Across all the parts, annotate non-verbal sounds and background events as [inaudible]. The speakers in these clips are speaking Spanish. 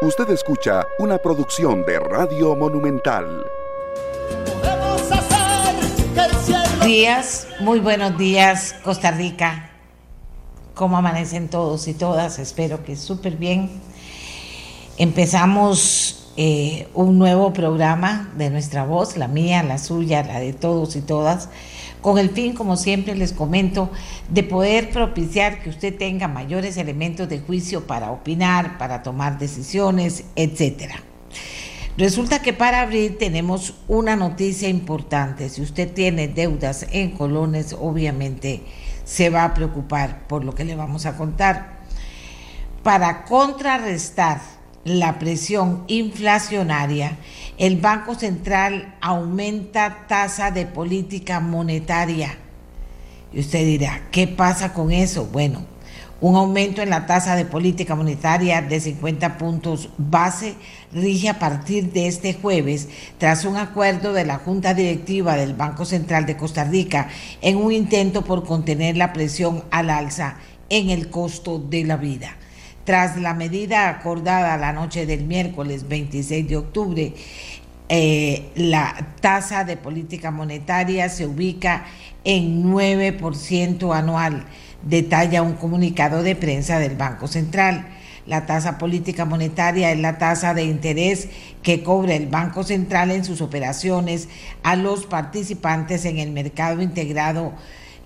Usted escucha una producción de Radio Monumental. Días, muy buenos días, Costa Rica. ¿Cómo amanecen todos y todas? Espero que súper bien. Empezamos eh, un nuevo programa de nuestra voz, la mía, la suya, la de todos y todas con el fin, como siempre les comento, de poder propiciar que usted tenga mayores elementos de juicio para opinar, para tomar decisiones, etcétera. Resulta que para abril tenemos una noticia importante. Si usted tiene deudas en colones, obviamente se va a preocupar por lo que le vamos a contar. Para contrarrestar la presión inflacionaria, el Banco Central aumenta tasa de política monetaria. Y usted dirá, ¿qué pasa con eso? Bueno, un aumento en la tasa de política monetaria de 50 puntos base rige a partir de este jueves tras un acuerdo de la Junta Directiva del Banco Central de Costa Rica en un intento por contener la presión al alza en el costo de la vida. Tras la medida acordada la noche del miércoles 26 de octubre, eh, la tasa de política monetaria se ubica en 9% anual, detalla un comunicado de prensa del Banco Central. La tasa política monetaria es la tasa de interés que cobra el Banco Central en sus operaciones a los participantes en el mercado integrado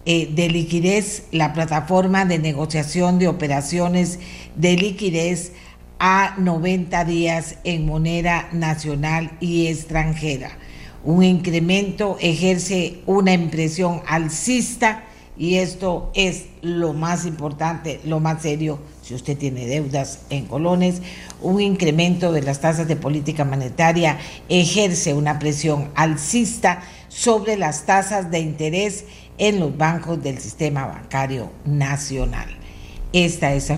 eh, de liquidez, la plataforma de negociación de operaciones de liquidez a 90 días en moneda nacional y extranjera. Un incremento ejerce una impresión alcista y esto es lo más importante, lo más serio, si usted tiene deudas en colones, un incremento de las tasas de política monetaria ejerce una presión alcista sobre las tasas de interés en los bancos del sistema bancario nacional. Esta es,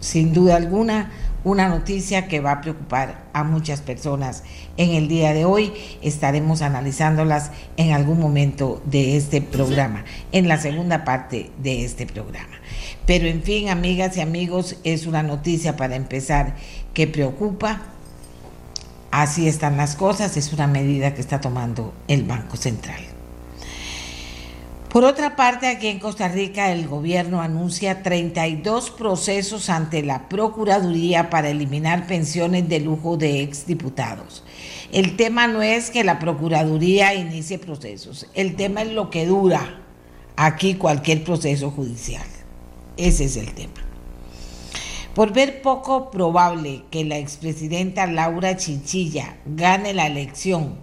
sin duda alguna, una noticia que va a preocupar a muchas personas en el día de hoy. Estaremos analizándolas en algún momento de este programa, en la segunda parte de este programa. Pero en fin, amigas y amigos, es una noticia para empezar que preocupa. Así están las cosas, es una medida que está tomando el Banco Central. Por otra parte, aquí en Costa Rica el gobierno anuncia 32 procesos ante la Procuraduría para eliminar pensiones de lujo de exdiputados. El tema no es que la Procuraduría inicie procesos, el tema es lo que dura aquí cualquier proceso judicial. Ese es el tema. Por ver poco probable que la expresidenta Laura Chinchilla gane la elección,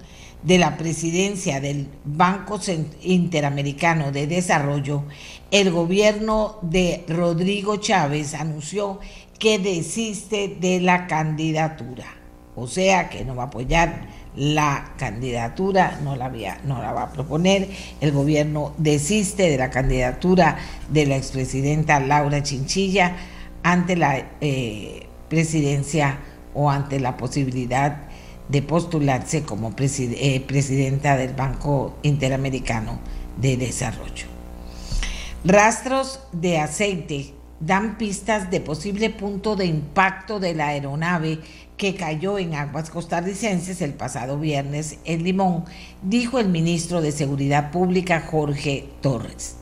de la presidencia del Banco Interamericano de Desarrollo, el gobierno de Rodrigo Chávez anunció que desiste de la candidatura. O sea que no va a apoyar la candidatura, no la, no la va a proponer. El gobierno desiste de la candidatura de la expresidenta Laura Chinchilla ante la eh, presidencia o ante la posibilidad de postularse como eh, presidenta del Banco Interamericano de Desarrollo. Rastros de aceite dan pistas de posible punto de impacto de la aeronave que cayó en aguas costarricenses el pasado viernes en Limón, dijo el ministro de Seguridad Pública Jorge Torres.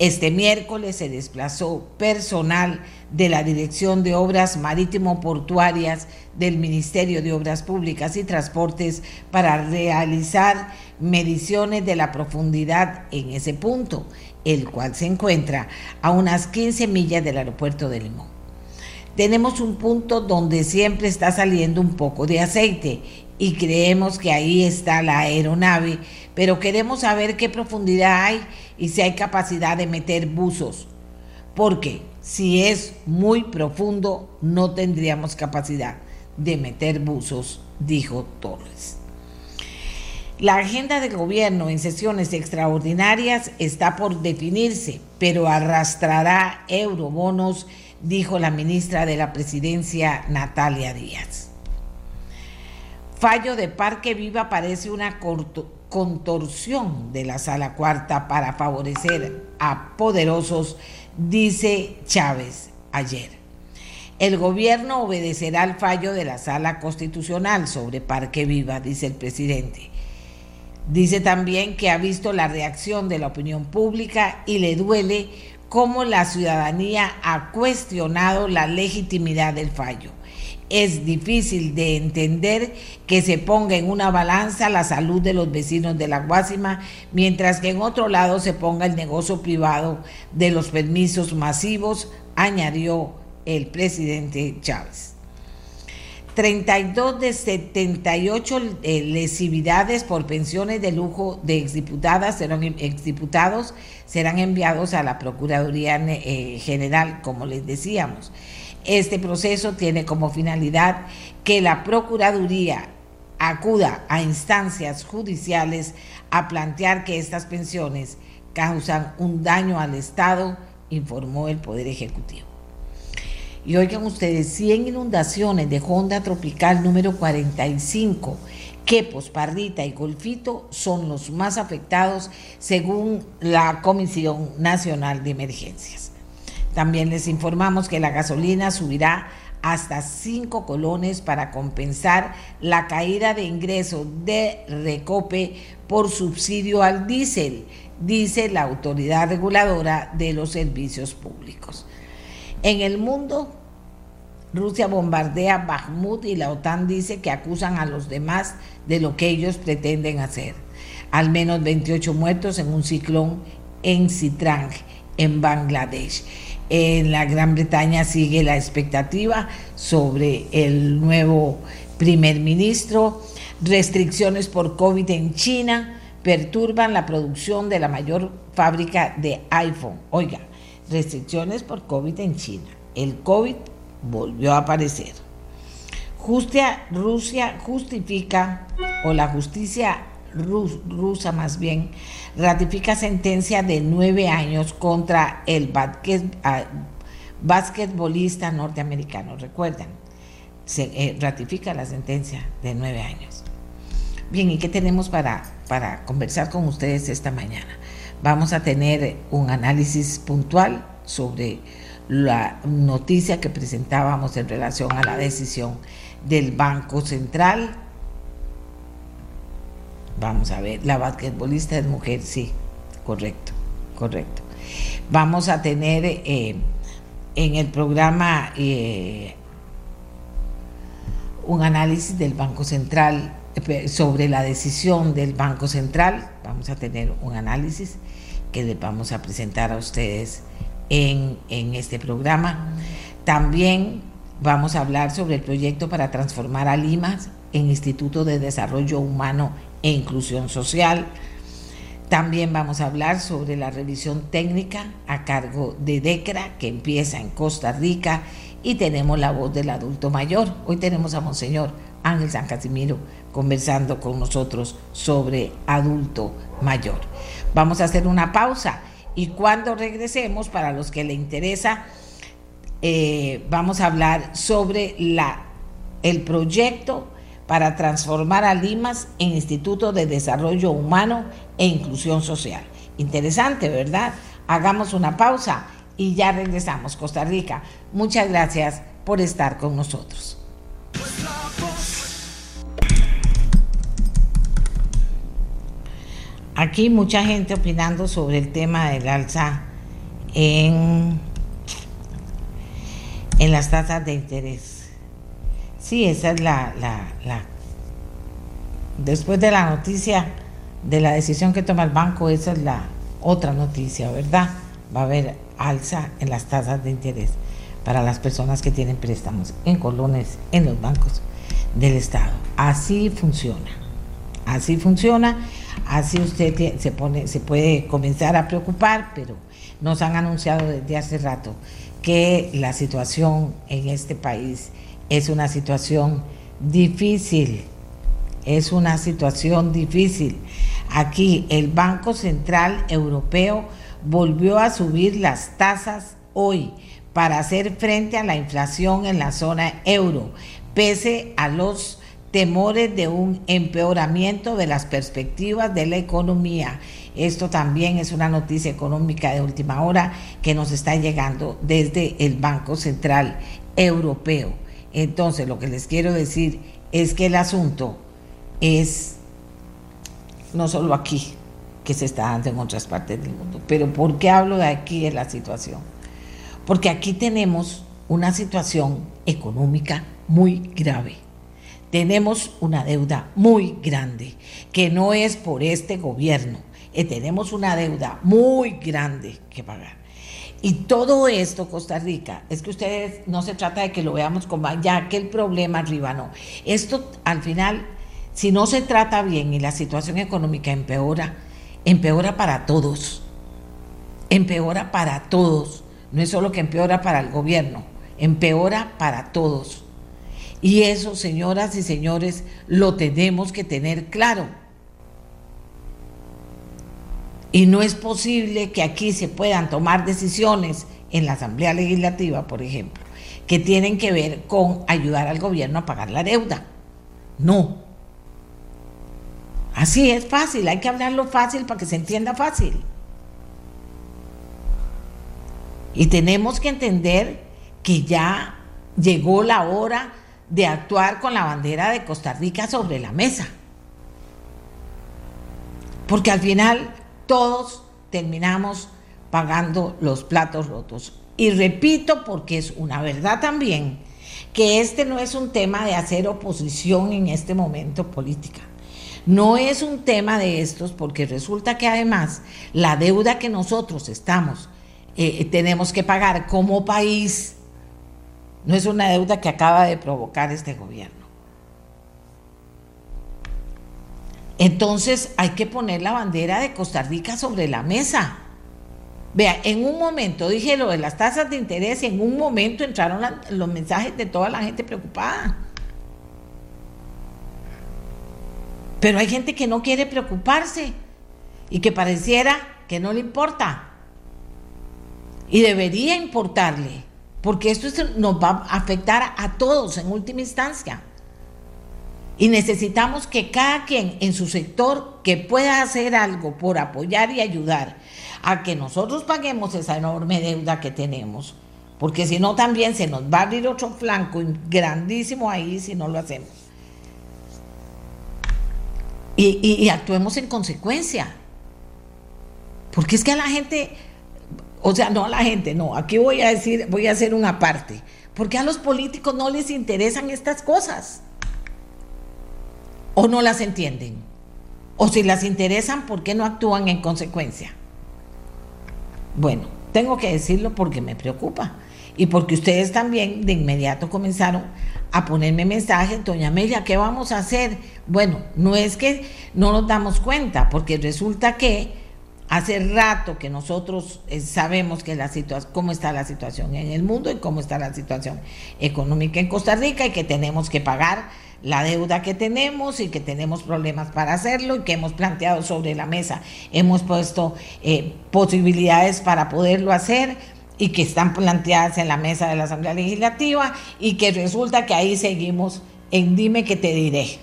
Este miércoles se desplazó personal de la Dirección de Obras Marítimo Portuarias del Ministerio de Obras Públicas y Transportes para realizar mediciones de la profundidad en ese punto, el cual se encuentra a unas 15 millas del aeropuerto de Limón. Tenemos un punto donde siempre está saliendo un poco de aceite y creemos que ahí está la aeronave, pero queremos saber qué profundidad hay y si hay capacidad de meter buzos, porque si es muy profundo no tendríamos capacidad de meter buzos, dijo Torres. La agenda del gobierno en sesiones extraordinarias está por definirse, pero arrastrará eurobonos, dijo la ministra de la Presidencia, Natalia Díaz. Fallo de Parque Viva parece una contorsión de la sala cuarta para favorecer a poderosos, dice Chávez ayer. El gobierno obedecerá al fallo de la Sala Constitucional sobre Parque Viva, dice el presidente. Dice también que ha visto la reacción de la opinión pública y le duele cómo la ciudadanía ha cuestionado la legitimidad del fallo. Es difícil de entender que se ponga en una balanza la salud de los vecinos de la Guásima, mientras que en otro lado se ponga el negocio privado de los permisos masivos, añadió el presidente Chávez. 32 de 78 eh, lesividades por pensiones de lujo de exdiputadas serán, exdiputados serán enviados a la Procuraduría eh, General, como les decíamos. Este proceso tiene como finalidad que la Procuraduría acuda a instancias judiciales a plantear que estas pensiones causan un daño al Estado, informó el Poder Ejecutivo. Y oigan ustedes, 100 inundaciones de Honda Tropical número 45, Quepos, Parrita y Golfito son los más afectados según la Comisión Nacional de Emergencias. También les informamos que la gasolina subirá hasta 5 colones para compensar la caída de ingreso de Recope por subsidio al diésel, dice la autoridad reguladora de los servicios públicos. En el mundo, Rusia bombardea Bakhmut y la OTAN dice que acusan a los demás de lo que ellos pretenden hacer. Al menos 28 muertos en un ciclón en Sitrang, en Bangladesh. En la Gran Bretaña sigue la expectativa sobre el nuevo primer ministro. Restricciones por COVID en China perturban la producción de la mayor fábrica de iPhone. Oiga, restricciones por COVID en China. El COVID volvió a aparecer. Rusia justifica, o la justicia rusa más bien, ratifica sentencia de nueve años contra el ah, basquetbolista norteamericano. Recuerdan, se eh, ratifica la sentencia de nueve años. Bien, ¿y qué tenemos para, para conversar con ustedes esta mañana? Vamos a tener un análisis puntual sobre la noticia que presentábamos en relación a la decisión del Banco Central. Vamos a ver, la basquetbolista es mujer, sí, correcto, correcto. Vamos a tener eh, en el programa eh, un análisis del Banco Central eh, sobre la decisión del Banco Central. Vamos a tener un análisis que les vamos a presentar a ustedes en, este programa. También vamos a hablar sobre el proyecto para transformar a Limas en Instituto de Desarrollo Humano e Inclusión Social. También vamos a hablar sobre la revisión técnica a cargo de DECRA, que empieza en Costa Rica, y tenemos la voz del adulto mayor. Hoy tenemos a Monseñor Ángel San Casimiro conversando con nosotros sobre adulto mayor. Vamos a hacer una pausa y cuando regresemos, para los que le interesa, eh, vamos a hablar sobre la, el proyecto para transformar a Limas en Instituto de Desarrollo Humano e Inclusión Social. Interesante, ¿verdad? Hagamos una pausa y ya regresamos, Costa Rica. Muchas gracias por estar con nosotros. Aquí mucha gente opinando sobre el tema del alza en, en las tasas de interés. Sí, esa es la, la, Después de la noticia de la decisión que toma el banco, esa es la otra noticia, ¿verdad? Va a haber alza en las tasas de interés para las personas que tienen préstamos en colones en los bancos del Estado. Así funciona. Así funciona Así usted se, pone, se puede comenzar a preocupar, pero nos han anunciado desde hace rato que la situación en este país es una situación difícil, es una situación difícil. Aquí el Banco Central Europeo volvió a subir las tasas hoy para hacer frente a la inflación en la zona euro, pese a los temores de un empeoramiento de las perspectivas de la economía Esto también es una noticia económica de última hora que nos está llegando desde el Banco Central Europeo. Entonces, lo que les quiero decir es que el asunto es no solo aquí, que se está dando en otras partes del mundo. Pero ¿por qué hablo de aquí de la situación? Porque aquí tenemos una situación económica muy grave. Tenemos una deuda muy grande, que no es por este gobierno. Eh, tenemos una deuda muy grande que pagar. Y todo esto, Costa Rica, es que ustedes no se trata de que lo veamos como ya que el problema arriba, no. Esto al final, si no se trata bien y la situación económica empeora, empeora para todos. Empeora para todos. No es solo que empeora para el gobierno, empeora para todos. Y eso, señoras y señores, lo tenemos que tener claro. Y no es posible que aquí se puedan tomar decisiones en la Asamblea Legislativa, por ejemplo, que tienen que ver con ayudar al gobierno a pagar la deuda. No. Así es fácil, hay que hablarlo fácil para que se entienda fácil. Y tenemos que entender que ya llegó la hora de actuar con la bandera de Costa Rica sobre la mesa. Porque al final todos terminamos pagando los platos rotos. Y repito, porque es una verdad también, que este no es un tema de hacer oposición en este momento política. No es un tema de estos porque resulta que además la deuda que nosotros estamos, eh, tenemos que pagar como país, no es una deuda que acaba de provocar este gobierno. Entonces hay que poner la bandera de Costa Rica sobre la mesa. Vea, en un momento dije lo de las tasas de interés y en un momento entraron los mensajes de toda la gente preocupada. Pero hay gente que no quiere preocuparse y que pareciera que no le importa. Y debería importarle porque esto nos va a afectar a todos en última instancia. Y necesitamos que cada quien en su sector que pueda hacer algo por apoyar y ayudar a que nosotros paguemos esa enorme deuda que tenemos, porque si no también se nos va a abrir otro flanco grandísimo ahí si no lo hacemos. Y, y actuemos en consecuencia, porque es que a la gente o sea, no a la gente, no. Aquí voy a decir, voy a hacer una parte. Porque a los políticos no les interesan estas cosas. O no las entienden. O si las interesan, ¿por qué no actúan en consecuencia? Bueno, tengo que decirlo porque me preocupa. Y porque ustedes también de inmediato comenzaron a ponerme mensajes, doña Amelia, ¿qué vamos a hacer? Bueno, no es que no nos damos cuenta, porque resulta que Hace rato que nosotros eh, sabemos que la cómo está la situación en el mundo y cómo está la situación económica en Costa Rica y que tenemos que pagar la deuda que tenemos y que tenemos problemas para hacerlo y que hemos planteado sobre la mesa, hemos puesto eh, posibilidades para poderlo hacer y que están planteadas en la mesa de la Asamblea Legislativa y que resulta que ahí seguimos en dime que te diré.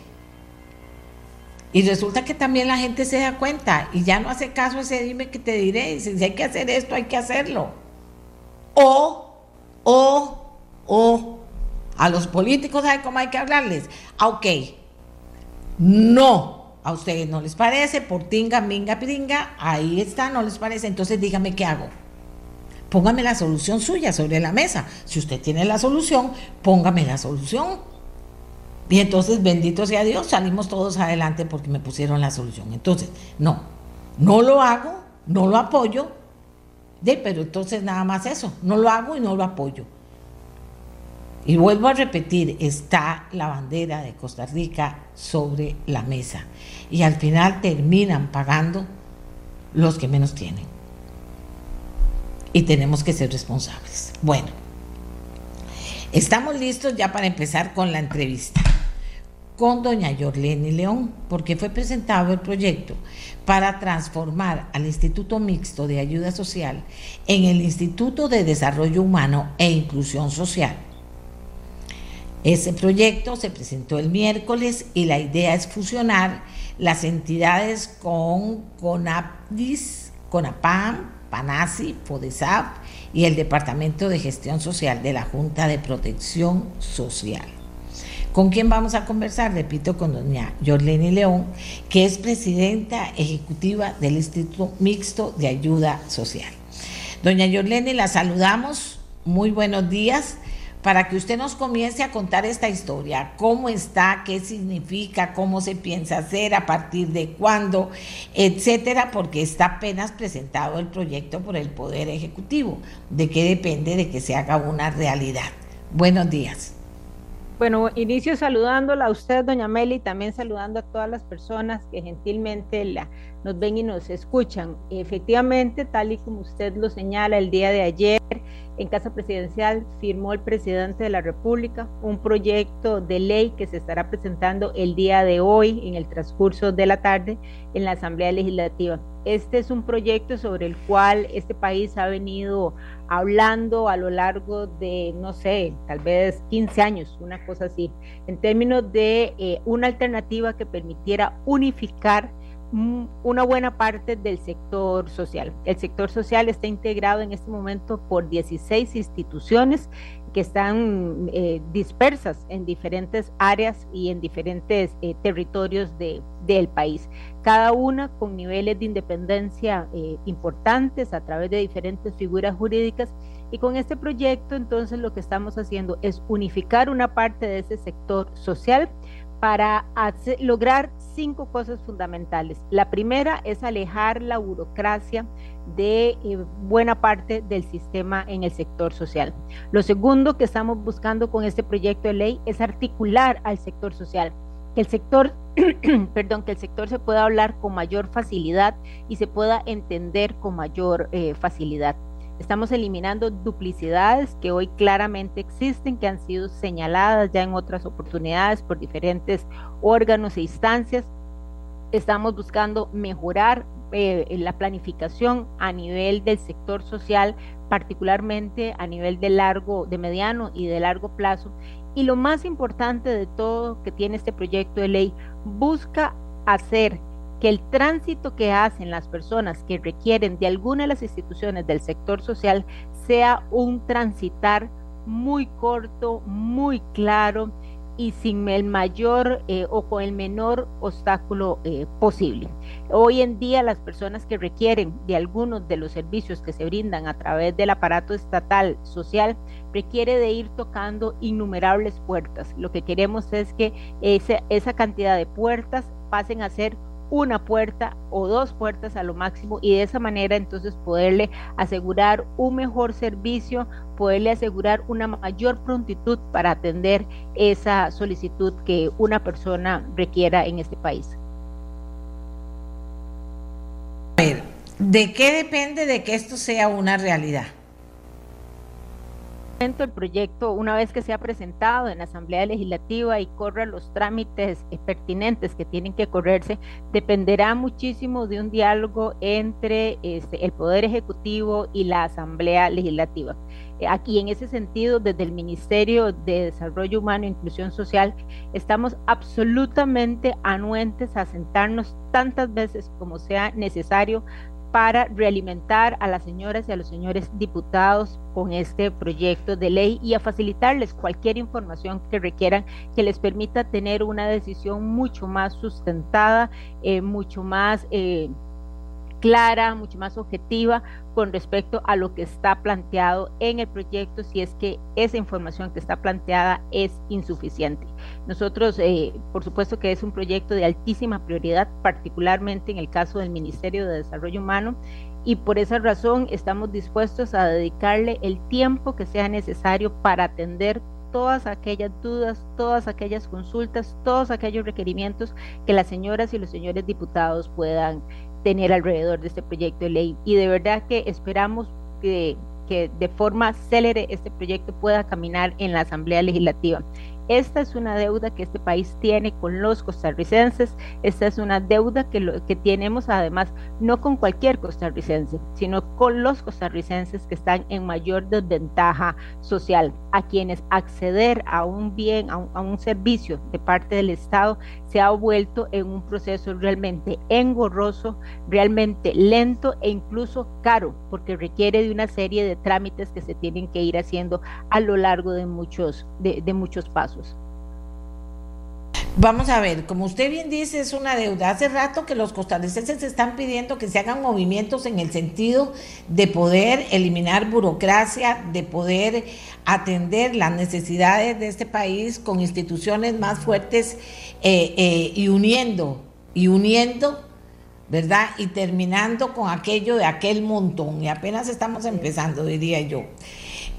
Y resulta que también la gente se da cuenta y ya no hace caso ese dime que te diré. Y si hay que hacer esto, hay que hacerlo. O, o, o, a los políticos, ¿sabe cómo hay que hablarles? Ah, ok, no, a ustedes no les parece, por tinga, minga, pringa, ahí está, no les parece, entonces dígame qué hago. Póngame la solución suya sobre la mesa. Si usted tiene la solución, póngame la solución. Y entonces, bendito sea Dios, salimos todos adelante porque me pusieron la solución. Entonces, no, no lo hago, no lo apoyo, de, pero entonces nada más eso, no lo hago y no lo apoyo. Y vuelvo a repetir, está la bandera de Costa Rica sobre la mesa. Y al final terminan pagando los que menos tienen. Y tenemos que ser responsables. Bueno, estamos listos ya para empezar con la entrevista con doña Yorleni León, porque fue presentado el proyecto para transformar al Instituto Mixto de Ayuda Social en el Instituto de Desarrollo Humano e Inclusión Social. Ese proyecto se presentó el miércoles y la idea es fusionar las entidades con CONAPDIS, CONAPAM, PANASI, FODESAP y el Departamento de Gestión Social de la Junta de Protección Social. ¿Con quién vamos a conversar? Repito, con doña Yorleni León, que es presidenta ejecutiva del Instituto Mixto de Ayuda Social. Doña Yorleni, la saludamos. Muy buenos días para que usted nos comience a contar esta historia, cómo está, qué significa, cómo se piensa hacer, a partir de cuándo, etcétera, porque está apenas presentado el proyecto por el Poder Ejecutivo, de qué depende de que se haga una realidad. Buenos días. Bueno, inicio saludándola a usted, doña Meli, también saludando a todas las personas que gentilmente la, nos ven y nos escuchan. Efectivamente, tal y como usted lo señala, el día de ayer en Casa Presidencial firmó el presidente de la República un proyecto de ley que se estará presentando el día de hoy en el transcurso de la tarde en la Asamblea Legislativa. Este es un proyecto sobre el cual este país ha venido hablando a lo largo de, no sé, tal vez 15 años, una cosa así, en términos de eh, una alternativa que permitiera unificar una buena parte del sector social. El sector social está integrado en este momento por 16 instituciones que están eh, dispersas en diferentes áreas y en diferentes eh, territorios de, del país, cada una con niveles de independencia eh, importantes a través de diferentes figuras jurídicas. Y con este proyecto entonces lo que estamos haciendo es unificar una parte de ese sector social para lograr cinco cosas fundamentales. La primera es alejar la burocracia de eh, buena parte del sistema en el sector social. Lo segundo que estamos buscando con este proyecto de ley es articular al sector social, que el sector, [clears throat] perdón, que el sector se pueda hablar con mayor facilidad y se pueda entender con mayor eh, facilidad. Estamos eliminando duplicidades que hoy claramente existen, que han sido señaladas ya en otras oportunidades por diferentes órganos e instancias. Estamos buscando mejorar eh, la planificación a nivel del sector social, particularmente a nivel de largo, de mediano y de largo plazo. Y lo más importante de todo que tiene este proyecto de ley, busca hacer que el tránsito que hacen las personas que requieren de alguna de las instituciones del sector social sea un transitar muy corto, muy claro y sin el mayor eh, o con el menor obstáculo eh, posible. Hoy en día las personas que requieren de algunos de los servicios que se brindan a través del aparato estatal social requiere de ir tocando innumerables puertas. Lo que queremos es que esa, esa cantidad de puertas pasen a ser una puerta o dos puertas a lo máximo y de esa manera entonces poderle asegurar un mejor servicio, poderle asegurar una mayor prontitud para atender esa solicitud que una persona requiera en este país. ¿De qué depende de que esto sea una realidad? El proyecto, una vez que sea presentado en la Asamblea Legislativa y corra los trámites pertinentes que tienen que correrse, dependerá muchísimo de un diálogo entre este, el Poder Ejecutivo y la Asamblea Legislativa. Eh, aquí, en ese sentido, desde el Ministerio de Desarrollo Humano e Inclusión Social, estamos absolutamente anuentes a sentarnos tantas veces como sea necesario para realimentar a las señoras y a los señores diputados con este proyecto de ley y a facilitarles cualquier información que requieran que les permita tener una decisión mucho más sustentada, eh, mucho más... Eh, clara, mucho más objetiva con respecto a lo que está planteado en el proyecto, si es que esa información que está planteada es insuficiente. Nosotros, eh, por supuesto que es un proyecto de altísima prioridad, particularmente en el caso del Ministerio de Desarrollo Humano, y por esa razón estamos dispuestos a dedicarle el tiempo que sea necesario para atender todas aquellas dudas, todas aquellas consultas, todos aquellos requerimientos que las señoras y los señores diputados puedan tener alrededor de este proyecto de ley. Y de verdad que esperamos que, que de forma célere este proyecto pueda caminar en la Asamblea Legislativa. Esta es una deuda que este país tiene con los costarricenses, esta es una deuda que, tenemos además no con cualquier costarricense, sino con los costarricenses que están en mayor desventaja social, a quienes acceder a un bien, a un servicio de parte del Estado se ha vuelto en un proceso realmente engorroso, realmente lento e incluso caro, porque requiere de una serie de trámites que se tienen que ir haciendo a lo largo de muchos, de, muchos pasos. Vamos a ver, como usted bien dice, es una deuda. Hace rato que los costarricenses están pidiendo que se hagan movimientos en el sentido de poder eliminar burocracia, de poder atender las necesidades de este país con instituciones más fuertes eh, eh, y uniendo, y uniendo, ¿verdad? Y terminando con aquello de aquel montón. Y apenas estamos empezando, diría yo.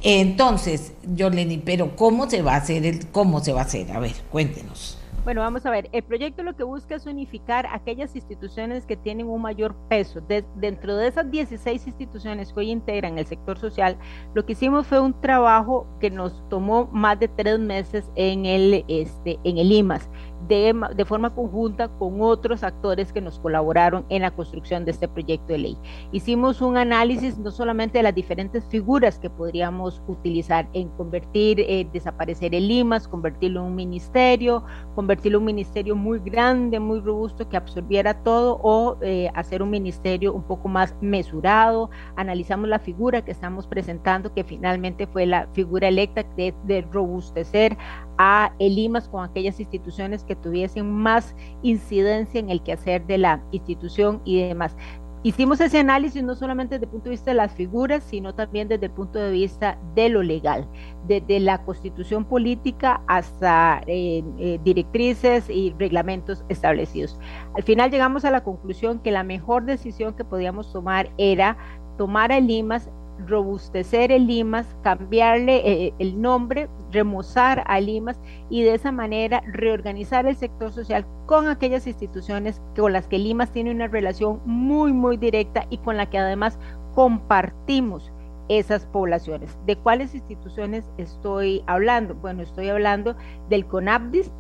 Entonces, Joleni, pero ¿cómo se va a hacer? El, ¿Cómo se va a hacer? A ver, cuéntenos. Bueno, vamos a ver, el proyecto lo que busca es unificar aquellas instituciones que tienen un mayor peso. De, dentro de esas 16 instituciones que hoy integran el sector social, lo que hicimos fue un trabajo que nos tomó más de tres meses en el, este, en el IMAS de, forma conjunta con otros actores que nos colaboraron en la construcción de este proyecto de ley. Hicimos un análisis no solamente de las diferentes figuras que podríamos utilizar en convertir, eh, desaparecer el IMAS, convertirlo en un ministerio, convertirlo en un ministerio muy grande, muy robusto que absorbiera todo o eh, hacer un ministerio un poco más mesurado. Analizamos la figura que estamos presentando, que finalmente fue la figura electa de, de robustecer a el IMAS con aquellas instituciones que tuviesen más incidencia en el quehacer de la institución y demás. Hicimos ese análisis no solamente desde el punto de vista de las figuras, sino también desde el punto de vista de lo legal, desde la constitución política hasta eh, eh, directrices y reglamentos establecidos. Al final llegamos a la conclusión que la mejor decisión que podíamos tomar era tomar a Limas robustecer el Limas, cambiarle eh, el nombre, remozar a Limas y de esa manera reorganizar el sector social con aquellas instituciones con las que Limas tiene una relación muy, muy directa y con la que además compartimos esas poblaciones. ¿De cuáles instituciones estoy hablando? Bueno, estoy hablando del CONAPDIS,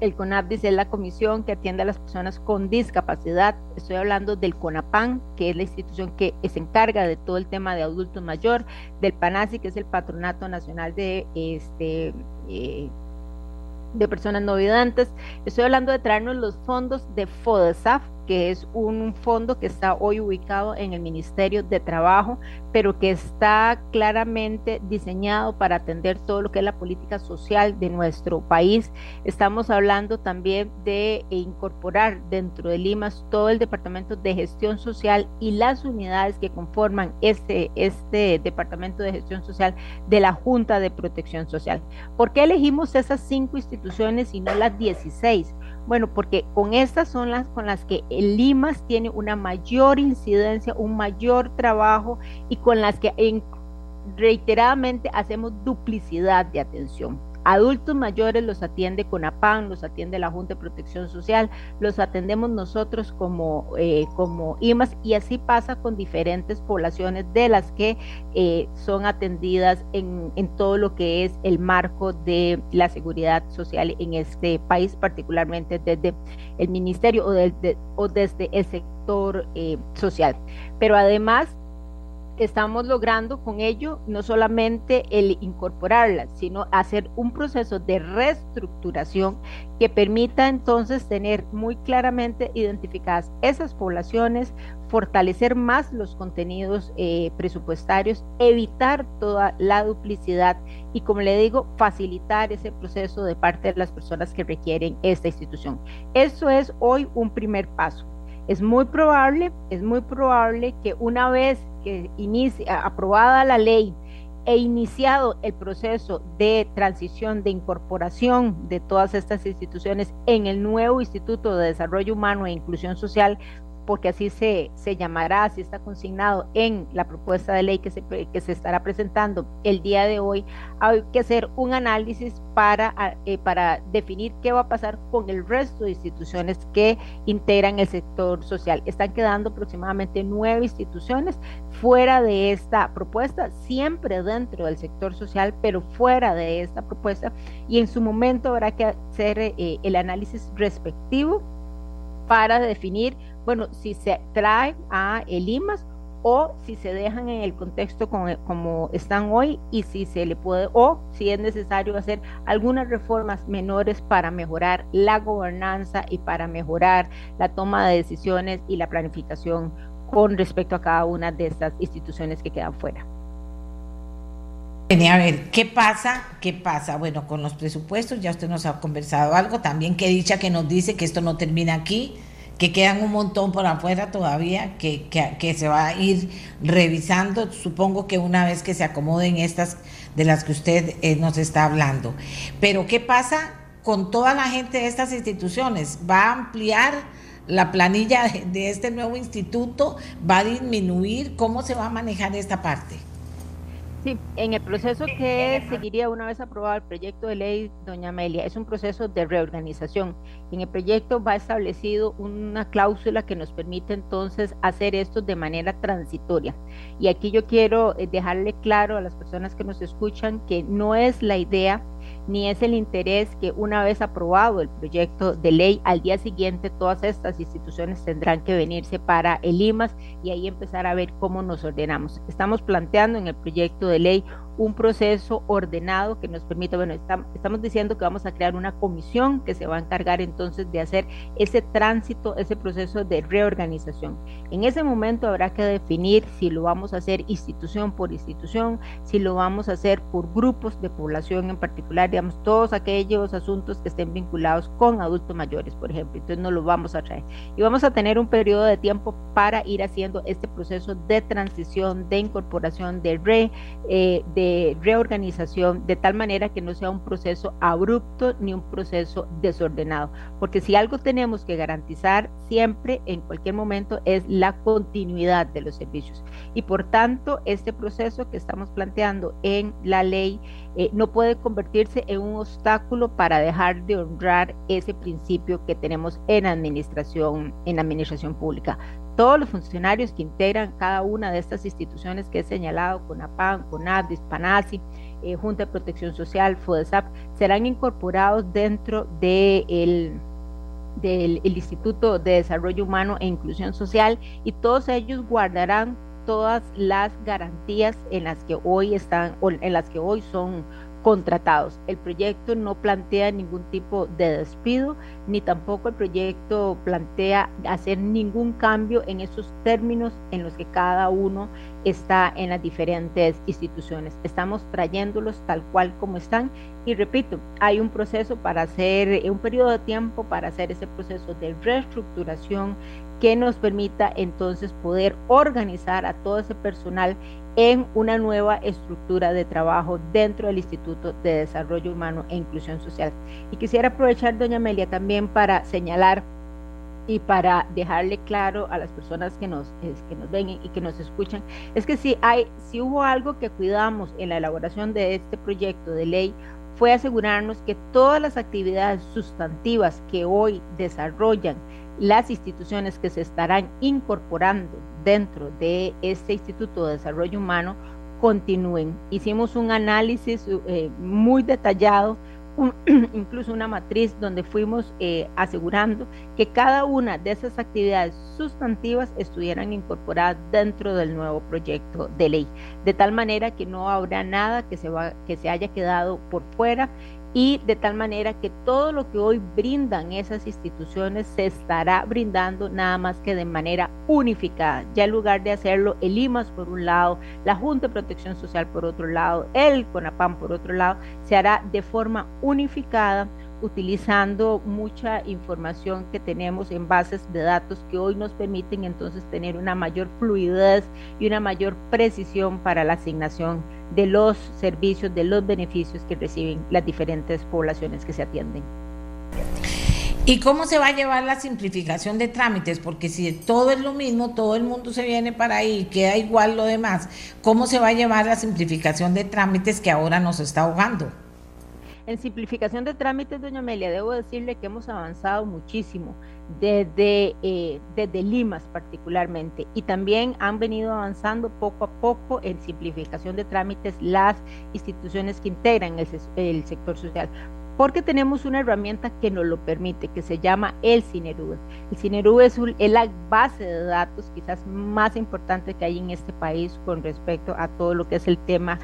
el CONAPDIS es la comisión que atiende a las personas con discapacidad. Estoy hablando del CONAPAN, que es la institución que se encarga de todo el tema de adultos mayor, del PANASI, que es el Patronato Nacional de este eh, de personas no videntes. Estoy hablando de traernos los fondos de FODESAF, que es un fondo que está hoy ubicado en el Ministerio de Trabajo, pero que está claramente diseñado para atender todo lo que es la política social de nuestro país. Estamos hablando también de incorporar dentro de Limas todo el Departamento de Gestión Social y las unidades que conforman este, este Departamento de Gestión Social de la Junta de Protección Social. ¿Por qué elegimos esas cinco instituciones y no las 16? Bueno, porque con estas son las con las que el Limas tiene una mayor incidencia, un mayor trabajo y con las que en, reiteradamente hacemos duplicidad de atención. Adultos mayores los atiende CONAPAN, los atiende la Junta de Protección Social, los atendemos nosotros como, eh, como IMAS y así pasa con diferentes poblaciones de las que eh, son atendidas en, en, todo lo que es el marco de la seguridad social en este país, particularmente desde el ministerio o, desde, o desde el sector eh, social. Pero además estamos logrando con ello no solamente el incorporarlas, sino hacer un proceso de reestructuración que permita entonces tener muy claramente identificadas esas poblaciones, fortalecer más los contenidos eh, presupuestarios, evitar toda la duplicidad y, como le digo, facilitar ese proceso de parte de las personas que requieren esta institución. Eso es hoy un primer paso. Es muy probable, es muy probable que una vez que inicie, aprobada la ley e iniciado el proceso de transición, de incorporación de todas estas instituciones en el nuevo Instituto de Desarrollo Humano e Inclusión Social, porque así se, se llamará, así está consignado en la propuesta de ley que se, que se estará presentando el día de hoy, hay que hacer un análisis para, eh, para definir qué va a pasar con el resto de instituciones que integran el sector social. Están quedando aproximadamente nueve instituciones fuera de esta propuesta, siempre dentro del sector social, pero fuera de esta propuesta, y en su momento habrá que hacer eh, el análisis respectivo para definir, bueno, si se trae a el IMAS o si se dejan en el contexto como, están hoy y si se le puede o si es necesario hacer algunas reformas menores para mejorar la gobernanza y para mejorar la toma de decisiones y la planificación con respecto a cada una de estas instituciones que quedan fuera. A ver, ¿qué pasa? ¿Qué pasa? Bueno, con los presupuestos ya usted nos ha conversado algo, también que dicha que nos dice que esto no termina aquí, que quedan un montón por afuera todavía, que, que, se va a ir revisando, supongo que una vez que se acomoden estas de las que usted eh, nos está hablando. Pero ¿qué pasa con toda la gente de estas instituciones? ¿Va a ampliar la planilla de este nuevo instituto? ¿Va a disminuir? ¿Cómo se va a manejar esta parte? Sí, en el proceso que seguiría una vez aprobado el proyecto de ley, doña Amelia, es un proceso de reorganización. En el proyecto va establecido una cláusula que nos permite entonces hacer esto de manera transitoria. Y aquí yo quiero eh, dejarle claro a las personas que nos escuchan que no es la idea ni es el interés que una vez aprobado el proyecto de ley, al día siguiente todas estas instituciones tendrán que venirse para el IMAS y ahí empezar a ver cómo nos ordenamos. Estamos planteando en el proyecto de ley un proceso ordenado que nos permita, bueno, estamos diciendo que vamos a crear una comisión que se va a encargar entonces de hacer ese tránsito, ese proceso de reorganización. En ese momento habrá que definir si lo vamos a hacer institución por institución, si lo vamos a hacer por grupos de población en particular, digamos, todos aquellos asuntos que estén vinculados con adultos mayores, por ejemplo. Entonces no lo vamos a traer. Y vamos a tener un periodo de tiempo para ir haciendo este proceso de transición, de incorporación, de re, eh, de reorganización de tal manera que no sea un proceso abrupto ni un proceso desordenado. Porque si algo tenemos que garantizar siempre, en cualquier momento, es la continuidad de los servicios. Y por tanto, este proceso que estamos planteando en la ley eh, no puede convertirse en un obstáculo para dejar de honrar ese principio que tenemos en administración, en administración pública todos los funcionarios que integran cada una de estas instituciones que he señalado, CONAPAN, CONADIS, PANASI, eh, Junta de Protección Social, FODESAP, serán incorporados dentro del Instituto de Desarrollo Humano e Inclusión Social y todos ellos guardarán todas las garantías en las que hoy están o en las que hoy son contratados. El proyecto no plantea ningún tipo de despido, ni tampoco el proyecto plantea hacer ningún cambio en esos términos en los que cada uno está en las diferentes instituciones. Estamos trayéndolos tal cual como están y repito, hay un proceso para hacer, un periodo de tiempo para hacer ese proceso de reestructuración que nos permita entonces poder organizar a todo ese personal en una nueva estructura de trabajo dentro del Instituto de Desarrollo Humano e Inclusión Social. Y quisiera aprovechar, doña Amelia, también para señalar y para dejarle claro a las personas que nos, que nos ven y que nos escuchan, es que si, hay, si hubo algo que cuidamos en la elaboración de este proyecto de ley, fue asegurarnos que todas las actividades sustantivas que hoy desarrollan las instituciones que se estarán incorporando dentro de este Instituto de Desarrollo Humano continúen. Hicimos un análisis eh, muy detallado, [clears throat] incluso una matriz donde fuimos eh, asegurando que cada una de esas actividades sustantivas estuvieran incorporadas dentro del nuevo proyecto de ley, de tal manera que no habrá nada que que se haya quedado por fuera y de tal manera que todo lo que hoy brindan esas instituciones se estará brindando nada más que de manera unificada. Ya en lugar de hacerlo el IMAS por un lado, la Junta de Protección Social por otro lado, el CONAPAM por otro lado, se hará de forma unificada utilizando mucha información que tenemos en bases de datos que hoy nos permiten entonces tener una mayor fluidez y una mayor precisión para la asignación de los servicios, de los beneficios que reciben las diferentes poblaciones que se atienden. ¿Y cómo se va a llevar la simplificación de trámites? Porque si todo es lo mismo, todo el mundo se viene para ahí, queda igual lo demás, ¿cómo se va a llevar la simplificación de trámites que ahora nos está ahogando? En simplificación de trámites, doña Amelia, debo decirle que hemos avanzado muchísimo desde, eh, desde Limas particularmente y también han venido avanzando poco a poco en simplificación de trámites las instituciones que integran el, el sector social porque tenemos una herramienta que nos lo permite, que se llama el CINERUE. El CINERUE es, es, la base de datos quizás más importante que hay en este país con respecto a todo lo que es el tema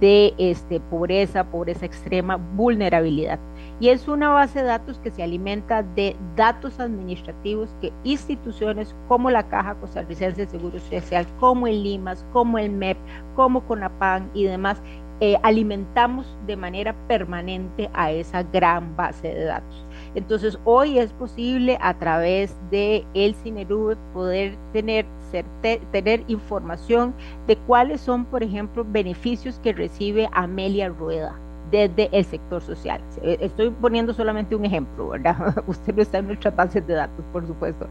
de este, pobreza, pobreza extrema, vulnerabilidad. Y es una base de datos que se alimenta de datos administrativos que instituciones como la Caja Costarricense de Seguro Social, como el LIMAS, como el MEP, como CONAPAN y demás, eh, alimentamos de manera permanente a esa gran base de datos. Entonces, hoy es posible a través de el CINERUBE poder tener, tener información de cuáles son, por ejemplo, beneficios que recibe Amelia Rueda desde el sector social. Eh, estoy poniendo solamente un ejemplo, ¿verdad? [laughs] Usted no está en nuestras bases de datos, por supuesto,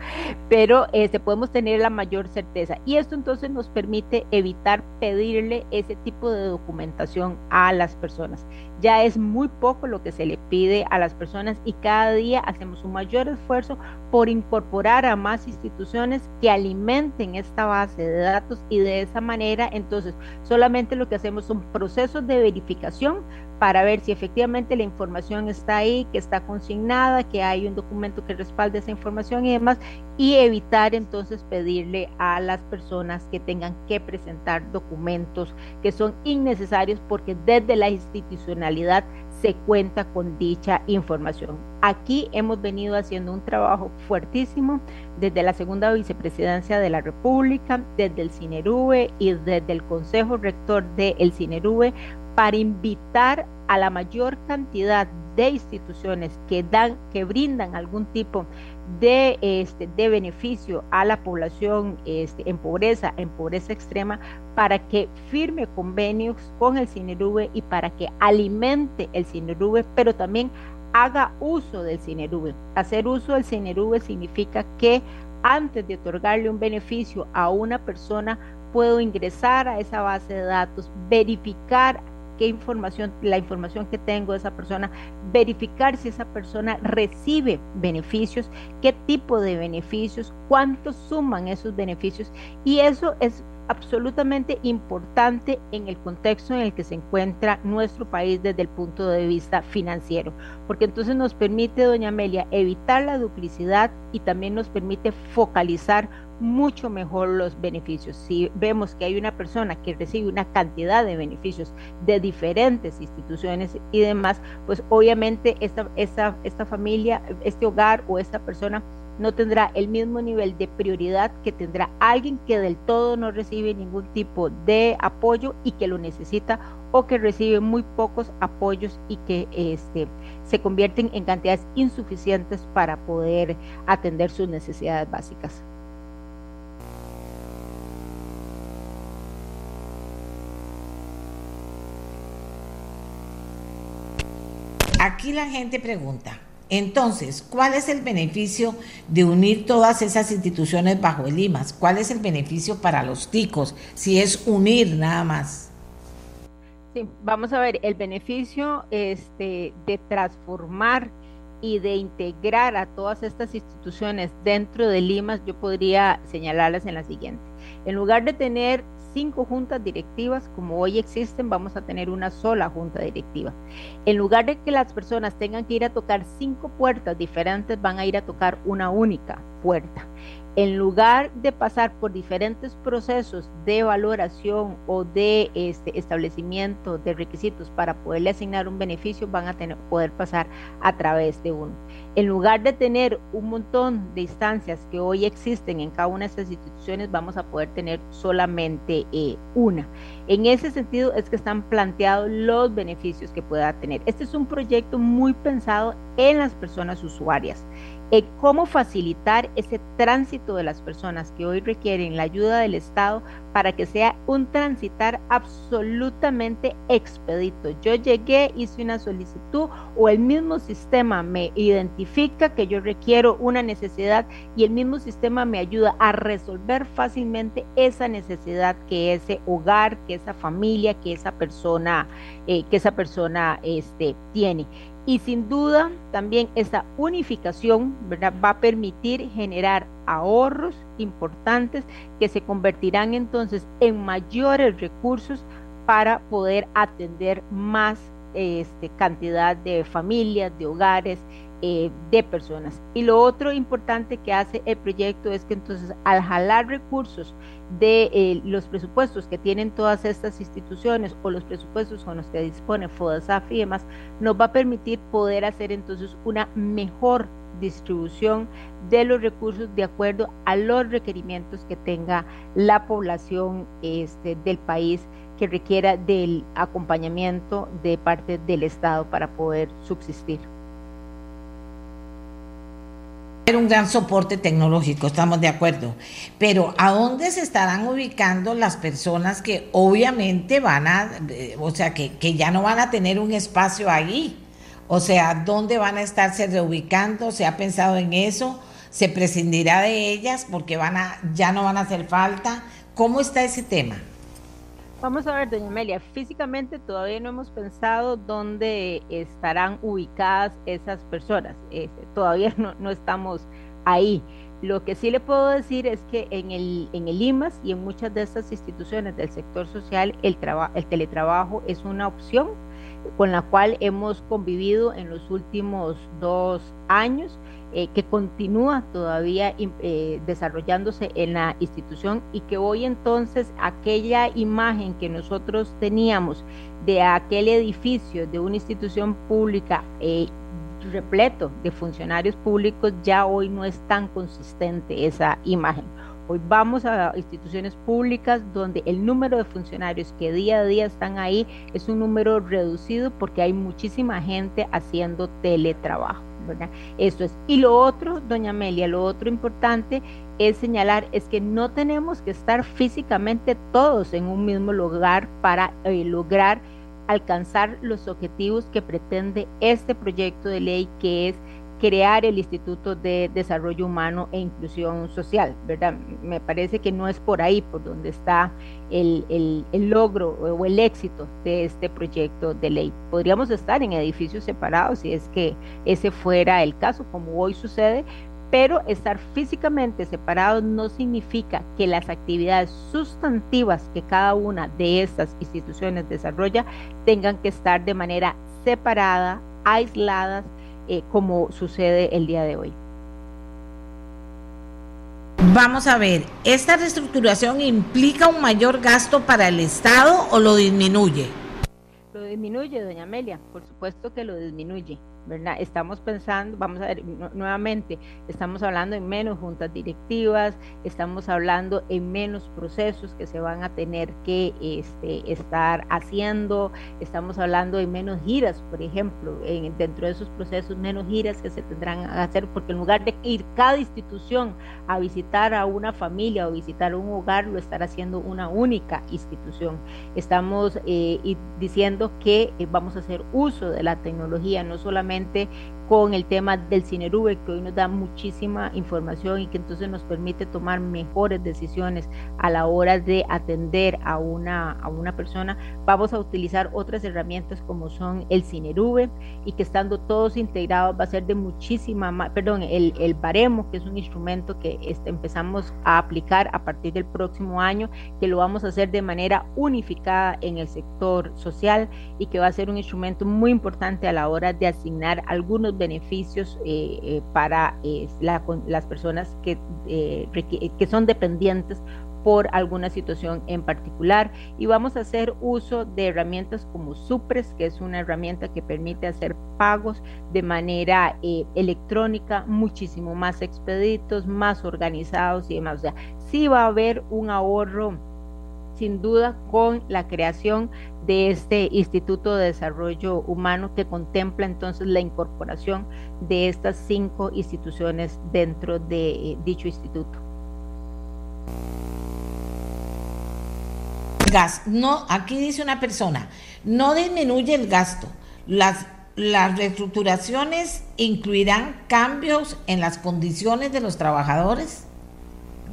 pero este, podemos tener la mayor certeza. Y esto entonces nos permite evitar pedirle ese tipo de documentación a las personas. Ya es muy poco lo que se le pide a las personas y cada día hacemos un mayor esfuerzo por incorporar a más instituciones que alimenten esta base de datos y de esa manera entonces solamente lo que hacemos son procesos de verificación para ver si efectivamente la información está ahí, que está consignada, que hay un documento que respalde esa información y demás, y evitar entonces pedirle a las personas que tengan que presentar documentos que son innecesarios porque desde la institucionalidad se cuenta con dicha información. Aquí hemos venido haciendo un trabajo fuertísimo desde la segunda vicepresidencia de la República, desde el CINERUE y desde el Consejo Rector del CINERUE para invitar a la mayor cantidad de instituciones que dan, que brindan algún tipo de, este, de beneficio a la población este, en pobreza, en pobreza extrema, para que firme convenios con el CINERUBE y para que alimente el CINERUBE, pero también haga uso del CINERUBE. Hacer uso del CINERUBE significa que antes de otorgarle un beneficio a una persona, puedo ingresar a esa base de datos, verificar qué información, la información que tengo de esa persona, verificar si esa persona recibe beneficios, qué tipo de beneficios, cuánto suman esos beneficios. Y eso es absolutamente importante en el contexto en el que se encuentra nuestro país desde el punto de vista financiero, porque entonces nos permite, doña Amelia, evitar la duplicidad y también nos permite focalizar mucho mejor los beneficios. Si vemos que hay una persona que recibe una cantidad de beneficios de diferentes instituciones y demás, pues obviamente esta, esta, esta familia, este hogar o esta persona no tendrá el mismo nivel de prioridad que tendrá alguien que del todo no recibe ningún tipo de apoyo y que lo necesita o que recibe muy pocos apoyos y que este, se convierten en cantidades insuficientes para poder atender sus necesidades básicas. Aquí la gente pregunta, entonces, ¿cuál es el beneficio de unir todas esas instituciones bajo el IMAS? ¿Cuál es el beneficio para los ticos si es unir nada más? Sí, vamos a ver, el beneficio este, de transformar y de integrar a todas estas instituciones dentro de Limas, yo podría señalarlas en la siguiente. En lugar de tener cinco juntas directivas, como hoy existen, vamos a tener una sola junta directiva. En lugar de que las personas tengan que ir a tocar cinco puertas diferentes, van a ir a tocar una única puerta en lugar de pasar por diferentes procesos de valoración o de este, establecimiento de requisitos para poderle asignar un beneficio, van a poder pasar a través de uno. En lugar de tener un montón de instancias que hoy existen en cada una de estas instituciones, vamos a poder tener solamente eh, una. En ese sentido es que están planteados los beneficios que pueda tener. Este es un proyecto muy pensado en las personas usuarias cómo facilitar ese tránsito de las personas que hoy requieren la ayuda del Estado para que sea un transitar absolutamente expedito. Yo llegué, hice una solicitud o el mismo sistema me identifica que yo requiero una necesidad y el mismo sistema me ayuda a resolver fácilmente esa necesidad que ese hogar, que esa familia, que esa persona, eh, que esa persona este, tiene. Y sin duda también esa unificación va a permitir generar ahorros importantes que se convertirán entonces en mayores recursos para poder atender más este, cantidad de familias, de hogares, eh, de personas. Y lo otro importante que hace el proyecto es que entonces al jalar recursos de eh, los presupuestos que tienen todas estas instituciones o los presupuestos con los que dispone FODASAF y demás, nos va a permitir poder hacer entonces una mejor distribución de los recursos de acuerdo a los requerimientos que tenga la población este, del país que requiera del acompañamiento de parte del Estado para poder subsistir un gran soporte tecnológico, estamos de acuerdo. Pero ¿a dónde se estarán ubicando las personas que obviamente van a, eh, o sea, que, que ya no van a tener un espacio ahí? O sea, ¿dónde van a estarse reubicando? ¿Se ha pensado en eso? ¿Se prescindirá de ellas porque van a, ya no van a hacer falta? ¿Cómo está ese tema? Vamos a ver, doña Amelia, físicamente todavía no hemos pensado dónde estarán ubicadas esas personas. Este, todavía no, estamos ahí. Lo que sí le puedo decir es que en el, en el IMAS y en muchas de estas instituciones del sector social, el, el teletrabajo es una opción con la cual hemos convivido en los últimos dos años eh, que continúa todavía eh, desarrollándose en la institución y que hoy entonces aquella imagen que nosotros teníamos de aquel edificio de una institución pública eh, repleto de funcionarios públicos ya hoy no es tan consistente esa imagen. Hoy vamos a instituciones públicas donde el número de funcionarios que día a día están ahí es un número reducido porque hay muchísima gente haciendo teletrabajo. Eso es. Y lo otro, doña Amelia, lo otro importante es señalar es que no tenemos que estar físicamente todos en un mismo lugar para eh, lograr alcanzar los objetivos que pretende este proyecto de ley que es crear el Instituto de Desarrollo Humano e Inclusión Social, ¿verdad? Me parece que no es por ahí por donde está el, el, logro o el éxito de este proyecto de ley. Podríamos estar en edificios separados si es que ese fuera el caso, como hoy sucede, pero estar físicamente separados no significa que las actividades sustantivas que cada una de estas instituciones desarrolla tengan que estar de manera separada, aisladas, eh, como sucede el día de hoy. Vamos a ver, ¿esta reestructuración implica un mayor gasto para el Estado o lo disminuye? Lo disminuye, doña Amelia, por supuesto que lo disminuye. Estamos pensando, vamos a ver nuevamente, estamos hablando en menos juntas directivas, estamos hablando en menos procesos que se van a tener que este, estar haciendo, estamos hablando en menos giras, por ejemplo, en, dentro de esos procesos, menos giras que se tendrán que hacer, porque en lugar de ir cada institución a visitar a una familia o visitar un hogar, lo estará haciendo una única institución. Estamos eh, diciendo que eh, vamos a hacer uso de la tecnología, no solamente gente con el tema del Cinerube, que hoy nos da muchísima información y que entonces nos permite tomar mejores decisiones a la hora de atender a una, a una persona. Vamos a utilizar otras herramientas como son el Cinerube y que estando todos integrados va a ser de muchísima, perdón, el, el baremo, que es un instrumento que este, empezamos a aplicar a partir del próximo año, que lo vamos a hacer de manera unificada en el sector social y que va a ser un instrumento muy importante a la hora de asignar algunos beneficios eh, eh, para eh, las personas que, que son dependientes por alguna situación en particular y vamos a hacer uso de herramientas como Supres, que es una herramienta que permite hacer pagos de manera electrónica muchísimo más expeditos, más organizados y demás. O sea, sí va a haber un ahorro sin duda con la creación de este Instituto de Desarrollo Humano que contempla entonces la incorporación de estas cinco instituciones dentro de eh, dicho instituto. Gas, no, aquí dice una persona, no disminuye el gasto. Las, las reestructuraciones incluirán cambios en las condiciones de los trabajadores.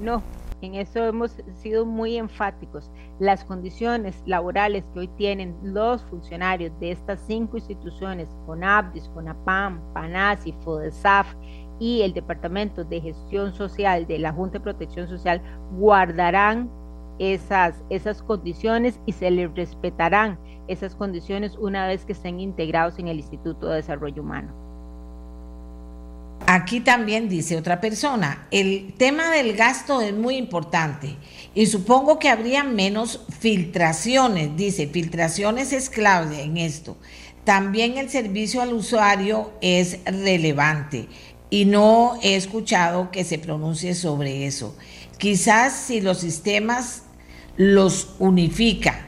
No, en eso hemos sido muy enfáticos. Las condiciones laborales que hoy tienen los funcionarios de estas cinco instituciones, CONABDIS, CONAPAM, PANASI, FODESAF y el Departamento de Gestión Social de la Junta de Protección Social, guardarán esas, esas condiciones y se les respetarán esas condiciones una vez que estén integrados en el Instituto de Desarrollo Humano. Aquí también dice otra persona, el tema del gasto es muy importante y supongo que habría menos filtraciones, dice, filtraciones es clave en esto. También el servicio al usuario es relevante y no he escuchado que se pronuncie sobre eso. Quizás si los sistemas los unifica.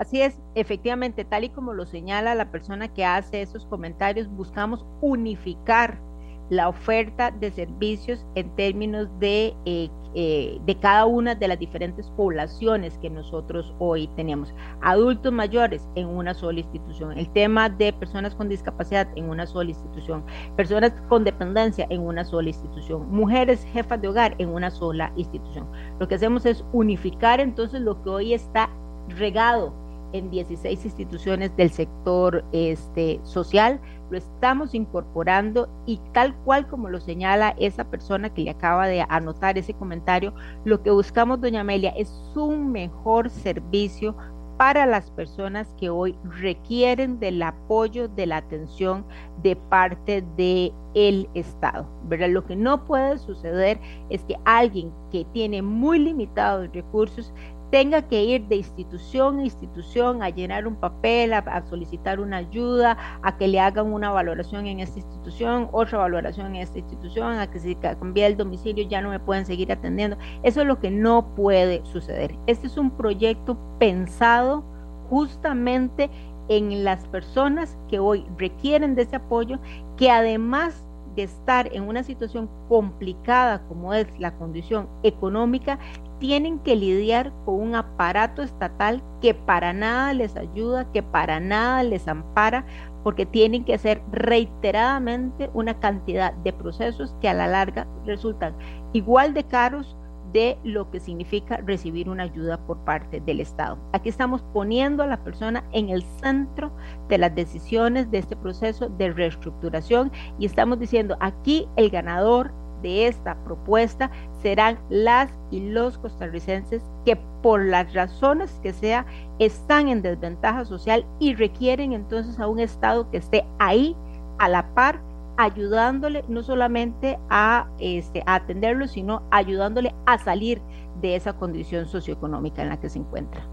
Así es, efectivamente, tal y como lo señala la persona que hace esos comentarios, buscamos unificar la oferta de servicios en términos de, eh, eh, de cada una de las diferentes poblaciones que nosotros hoy tenemos. Adultos mayores en una sola institución, el tema de personas con discapacidad en una sola institución, personas con dependencia en una sola institución, mujeres jefas de hogar en una sola institución. Lo que hacemos es unificar entonces lo que hoy está regado en 16 instituciones del sector este, social, lo estamos incorporando y tal cual como lo señala esa persona que le acaba de anotar ese comentario, lo que buscamos, doña Amelia, es un mejor servicio para las personas que hoy requieren del apoyo, de la atención de parte del el Estado. ¿verdad? Lo que no puede suceder es que alguien que tiene muy limitados recursos tenga que ir de institución a institución a llenar un papel, a, solicitar una ayuda, a que le hagan una valoración en esta institución, otra valoración en esta institución, a que si cambia el domicilio ya no me pueden seguir atendiendo. Eso es lo que no puede suceder. Este es un proyecto pensado justamente en las personas que hoy requieren de ese apoyo, que además de estar en una situación complicada como es la condición económica, tienen que lidiar con un aparato estatal que para nada les ayuda, que para nada les ampara, porque tienen que hacer reiteradamente una cantidad de procesos que a la larga resultan igual de caros de lo que significa recibir una ayuda por parte del Estado. Aquí estamos poniendo a la persona en el centro de las decisiones de este proceso de reestructuración y estamos diciendo aquí el ganador de esta propuesta serán las y los costarricenses que por las razones que sea están en desventaja social y requieren entonces a un Estado que esté ahí a la par ayudándole no solamente a, este, a atenderlo, sino ayudándole a salir de esa condición socioeconómica en la que se encuentra.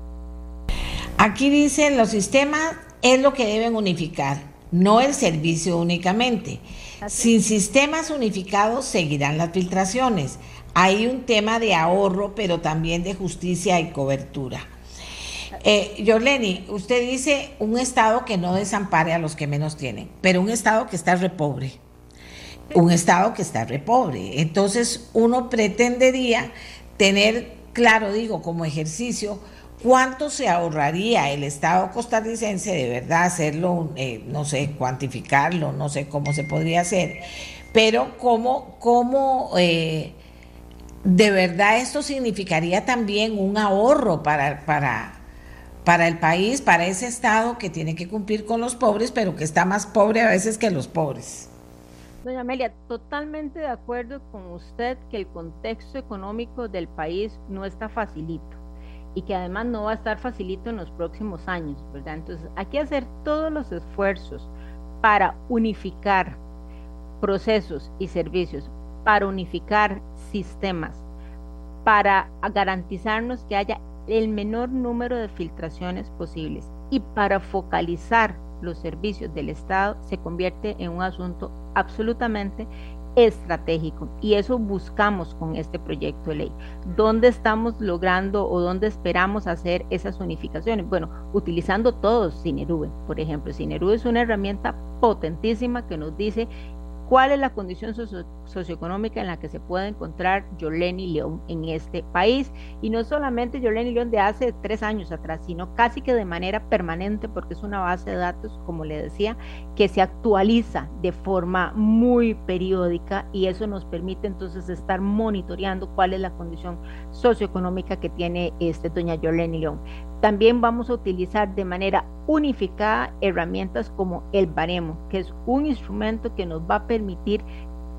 Aquí dicen los sistemas es lo que deben unificar, no el servicio únicamente. Sin sistemas unificados seguirán las filtraciones. Hay un tema de ahorro, pero también de justicia y cobertura. Eh, Yorleni, usted dice un Estado que no desampare a los que menos tienen, pero un Estado que está repobre. Un Estado que está repobre. Entonces, uno pretendería tener, claro, digo, como ejercicio, ¿Cuánto se ahorraría el Estado costarricense de verdad hacerlo, eh, no sé, cuantificarlo, no sé cómo se podría hacer, pero cómo, cómo eh, de verdad esto significaría también un ahorro para, para, para el país, para ese Estado que tiene que cumplir con los pobres, pero que está más pobre a veces que los pobres? Doña Amelia, totalmente de acuerdo con usted que el contexto económico del país no está facilito y que además no va a estar facilito en los próximos años, ¿verdad? Entonces, hay que hacer todos los esfuerzos para unificar procesos y servicios, para unificar sistemas, para garantizarnos que haya el menor número de filtraciones posibles y para focalizar los servicios del Estado se convierte en un asunto absolutamente estratégico y eso buscamos con este proyecto de ley. ¿Dónde estamos logrando o dónde esperamos hacer esas unificaciones? Bueno, utilizando todos Cinerube, por ejemplo. Cinerube es una herramienta potentísima que nos dice cuál es la condición socioeconómica en la que se puede encontrar Yoleni León en este país. Y no solamente Yoleni León de hace tres años atrás, sino casi que de manera permanente, porque es una base de datos, como le decía, que se actualiza de forma muy periódica y eso nos permite entonces estar monitoreando cuál es la condición socioeconómica que tiene este doña Yoleni León. También vamos a utilizar de manera unificada herramientas como el baremo, que es un instrumento que nos va a permitir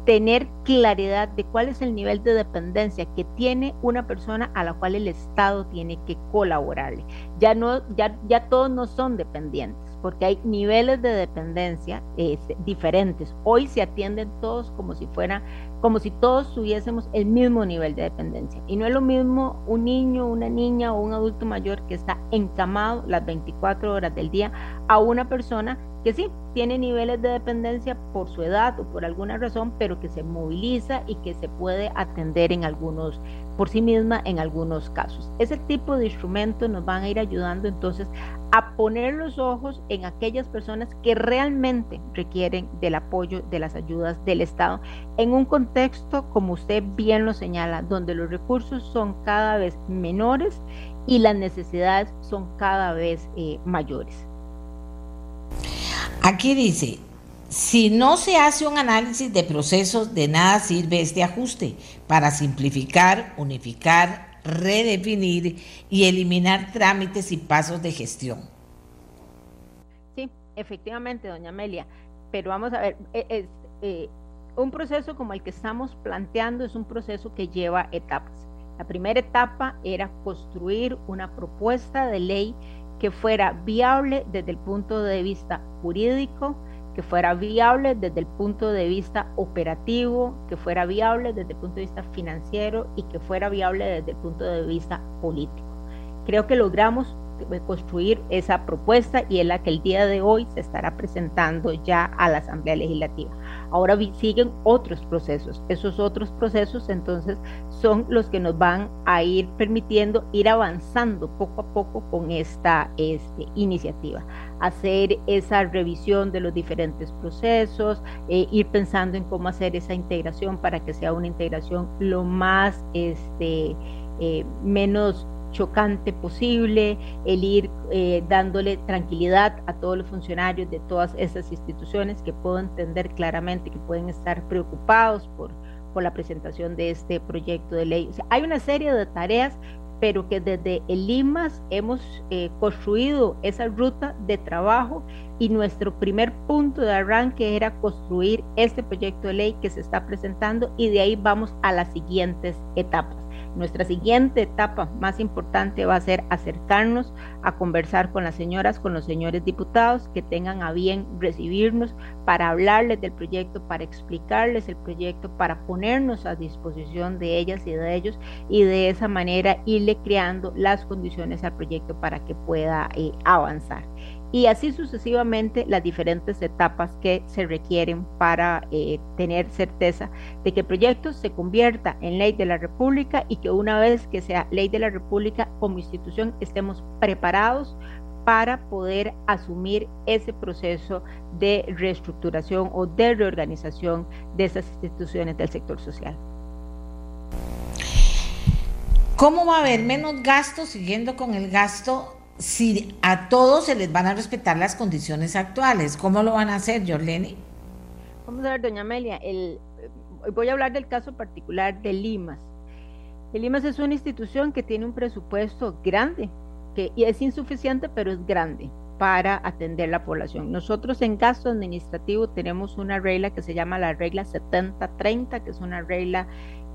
tener claridad de cuál es el nivel de dependencia que tiene una persona a la cual el Estado tiene que colaborarle. Ya no, ya, ya todos no son dependientes porque hay niveles de dependencia este, diferentes. Hoy se atienden todos como si fuera, como si todos tuviésemos el mismo nivel de dependencia. Y no es lo mismo un niño, una niña o un adulto mayor que está encamado las 24 horas del día a una persona que sí tiene niveles de dependencia por su edad o por alguna razón, pero que se moviliza y que se puede atender en algunos, por sí misma en algunos casos. Ese tipo de instrumentos nos van a ir ayudando entonces a poner los ojos en aquellas personas que realmente requieren del apoyo de las ayudas del Estado en un contexto, como usted bien lo señala, donde los recursos son cada vez menores y las necesidades son cada vez eh, mayores. Aquí dice, si no se hace un análisis de procesos, de nada sirve este ajuste para simplificar, unificar, redefinir y eliminar trámites y pasos de gestión. Sí, efectivamente, doña Amelia, pero vamos a ver, e, eh, un proceso como el que estamos planteando es un proceso que lleva etapas. La primera etapa era construir una propuesta de ley que fuera viable desde el punto de vista jurídico, que fuera viable desde el punto de vista operativo, que fuera viable desde el punto de vista financiero y que fuera viable desde el punto de vista político. Creo que logramos construir esa propuesta y es la que el día de hoy se estará presentando ya a la Asamblea Legislativa. Ahora siguen otros procesos. Esos otros procesos entonces son los que nos van a ir permitiendo ir avanzando poco a poco con esta este, iniciativa. Hacer esa revisión de los diferentes procesos, eh, ir pensando en cómo hacer esa integración para que sea una integración lo más este, eh, menos chocante posible, el ir eh, dándole tranquilidad a todos los funcionarios de todas esas instituciones que puedo entender claramente que pueden estar preocupados por, por la presentación de este proyecto de ley. hay una serie de tareas, pero que desde el IMAS hemos eh, construido esa ruta de trabajo y nuestro primer punto de arranque era construir este proyecto de ley que se está presentando y de ahí vamos a las siguientes etapas. Nuestra siguiente etapa más importante va a ser acercarnos a conversar con las señoras, con los señores diputados que tengan a bien recibirnos para hablarles del proyecto, para explicarles el proyecto, para ponernos a disposición de ellas y de ellos y de esa manera irle creando las condiciones al proyecto para que pueda eh, avanzar y así sucesivamente las diferentes etapas que se requieren para eh, tener certeza de que el proyecto se convierta en ley de la República y que una vez que sea ley de la República como institución estemos preparados para poder asumir ese proceso de reestructuración o de reorganización de esas instituciones del sector social. ¿Cómo va a haber menos gastos siguiendo con el gasto si a todos se les van a respetar las condiciones actuales. ¿Cómo lo van a hacer, Jorleni? Vamos a ver, doña Amelia, el, voy a hablar del caso particular de Limas. El Limas es una institución que tiene un presupuesto grande, que es insuficiente, pero es grande para atender la población. Nosotros en gasto administrativo tenemos una regla que se llama la regla 70-30, que es una regla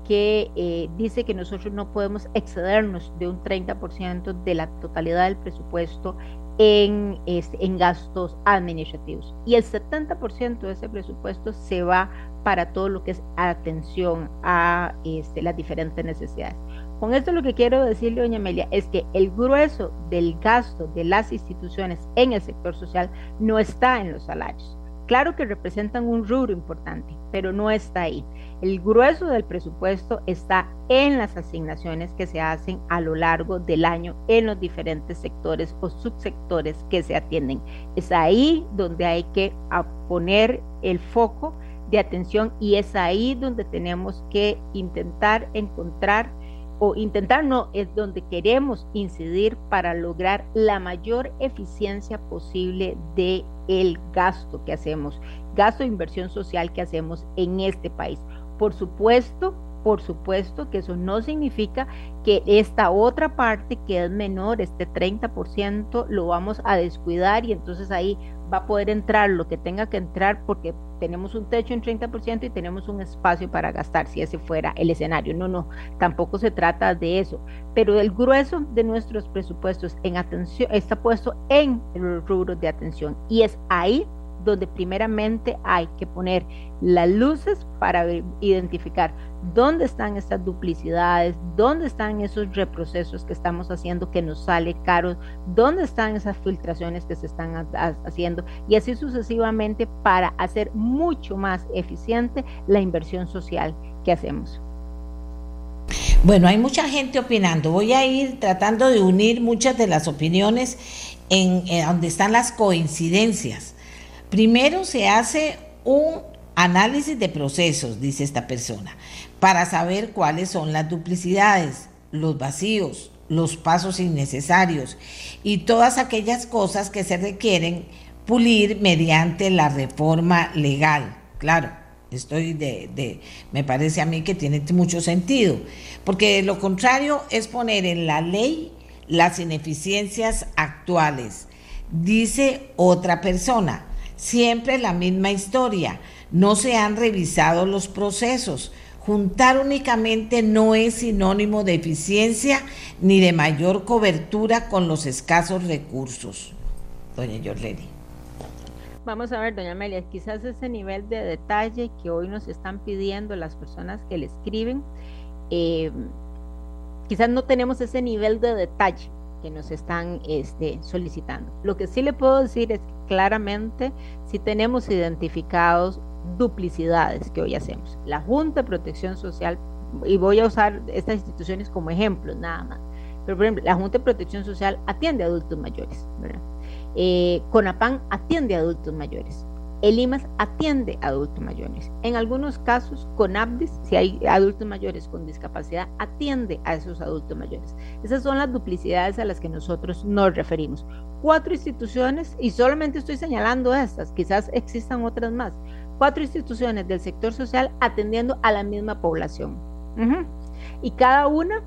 que eh, dice que nosotros no podemos excedernos de un 30% de la totalidad del presupuesto en, en gastos administrativos. Y el 70% de ese presupuesto se va para todo lo que es atención a este, las diferentes necesidades. Con esto lo que quiero decirle, doña Amelia, es que el grueso del gasto de las instituciones en el sector social no está en los salarios claro que representan un rubro importante, pero no está ahí. El grueso del presupuesto está en las asignaciones que se hacen a lo largo del año en los diferentes sectores o subsectores que se atienden. Es ahí donde hay que poner el foco de atención y es ahí donde tenemos que intentar encontrar o intentar no, es donde queremos incidir para lograr la mayor eficiencia posible de el gasto que hacemos, gasto de inversión social que hacemos en este país. Por supuesto, por supuesto que eso no significa que esta otra parte que es menor, este 30%, lo vamos a descuidar y entonces ahí va a poder entrar lo que tenga que entrar porque tenemos un techo en 30% y tenemos un espacio para gastar si ese fuera el escenario. No, no, tampoco se trata de eso. Pero el grueso de nuestros presupuestos en atención está puesto en los rubros de atención y es ahí donde primeramente hay que poner las luces para identificar dónde están estas duplicidades, dónde están esos reprocesos que estamos haciendo que nos sale caro, dónde están esas filtraciones que se están haciendo y así sucesivamente para hacer mucho más eficiente la inversión social que hacemos. Bueno, hay mucha gente opinando. Voy a ir tratando de unir muchas de las opiniones en, en donde están las coincidencias. Primero se hace un análisis de procesos, dice esta persona, para saber cuáles son las duplicidades, los vacíos, los pasos innecesarios y todas aquellas cosas que se requieren pulir mediante la reforma legal. Claro, estoy de, me parece a mí que tiene mucho sentido, porque lo contrario es poner en la ley las ineficiencias actuales. Dice otra persona, Siempre la misma historia. No se han revisado los procesos. Juntar únicamente no es sinónimo de eficiencia ni de mayor cobertura con los escasos recursos. Doña Yorleni. Vamos a ver, doña Amelia, quizás ese nivel de detalle que hoy nos están pidiendo las personas que le escriben, eh, quizás no tenemos ese nivel de detalle que nos están este, solicitando. Lo que sí le puedo decir es que claramente si tenemos identificados duplicidades que hoy hacemos. La Junta de Protección Social, y voy a usar estas instituciones como ejemplos nada más, pero por ejemplo, la Junta de Protección Social atiende a adultos mayores, ¿verdad? Eh, CONAPAN atiende a adultos mayores. El IMAS atiende a adultos mayores. En algunos casos, con ABDIS, si hay adultos mayores con discapacidad, atiende a esos adultos mayores. Esas son las duplicidades a las que nosotros nos referimos. Cuatro instituciones, y solamente estoy señalando estas, quizás existan otras más. Cuatro instituciones del sector social atendiendo a la misma población. Y cada una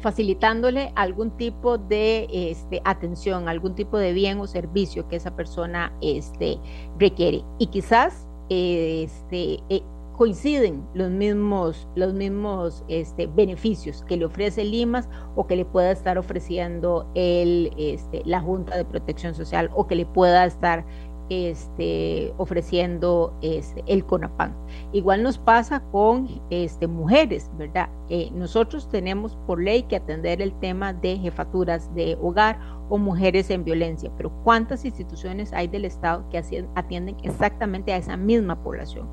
facilitándole algún tipo de este, atención, algún tipo de bien o servicio que esa persona este, requiere. Y quizás este, eh, coinciden los mismos, los mismos este, beneficios que le ofrece el IMAS o que le pueda estar ofreciendo el, este, la Junta de Protección Social o que le pueda estar este, ofreciendo este, el CONAPAN. Igual nos pasa con este, mujeres, ¿verdad? Eh, nosotros tenemos por ley que atender el tema de jefaturas de hogar o mujeres en violencia, pero ¿cuántas instituciones hay del Estado que atienden exactamente a esa misma población?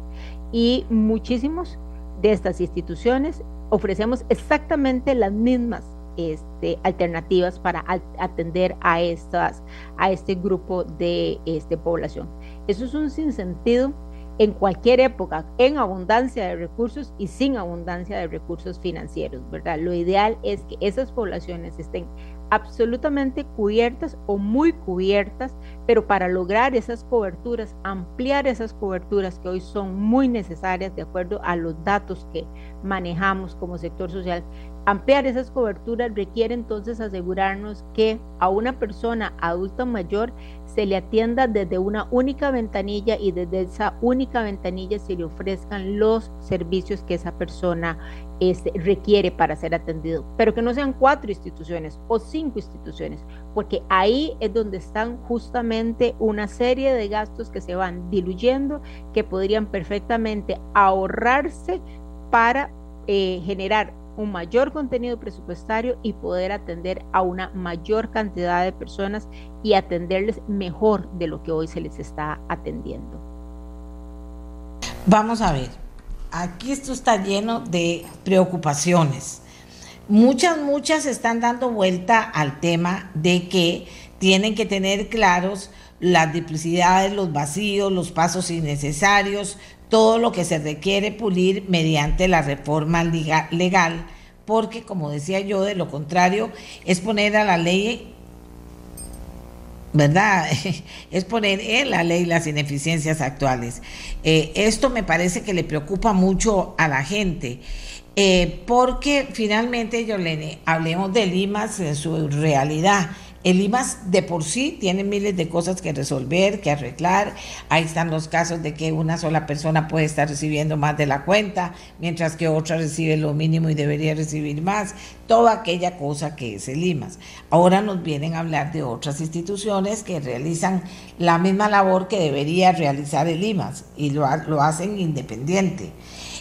Y muchísimos de estas instituciones ofrecemos exactamente las mismas este, alternativas para atender a, estas, a este grupo de este, población. Eso es un sinsentido en cualquier época, en abundancia de recursos y sin abundancia de recursos financieros, ¿verdad? Lo ideal es que esas poblaciones estén absolutamente cubiertas o muy cubiertas, pero para lograr esas coberturas, ampliar esas coberturas que hoy son muy necesarias de acuerdo a los datos que manejamos como sector social, ampliar esas coberturas requiere entonces asegurarnos que a una persona adulta mayor se le atienda desde una única ventanilla y desde esa única ventanilla se le ofrezcan los servicios que esa persona este, requiere para ser atendido, pero que no sean cuatro instituciones o cinco instituciones, porque ahí es donde están justamente una serie de gastos que se van diluyendo, que podrían perfectamente ahorrarse para eh, generar un mayor contenido presupuestario y poder atender a una mayor cantidad de personas y atenderles mejor de lo que hoy se les está atendiendo. Vamos a ver, aquí esto está lleno de preocupaciones. Muchas, muchas están dando vuelta al tema de que tienen que tener claros las duplicidades, los vacíos, los pasos innecesarios, todo lo que se requiere pulir mediante la reforma legal, porque como decía yo, de lo contrario es poner a la ley ¿verdad? [laughs] Es poner en la ley las ineficiencias actuales. Eh, esto me parece que le preocupa mucho a la gente, eh, porque finalmente, Yolene, hablemos de Limas en su realidad. El IMAS de por sí tiene miles de cosas que resolver, que arreglar. Ahí están los casos de que una sola persona puede estar recibiendo más de la cuenta, mientras que otra recibe lo mínimo y debería recibir más. Toda aquella cosa que es el IMAS. Ahora nos vienen a hablar de otras instituciones que realizan la misma labor que debería realizar el IMAS y lo, lo hacen independiente.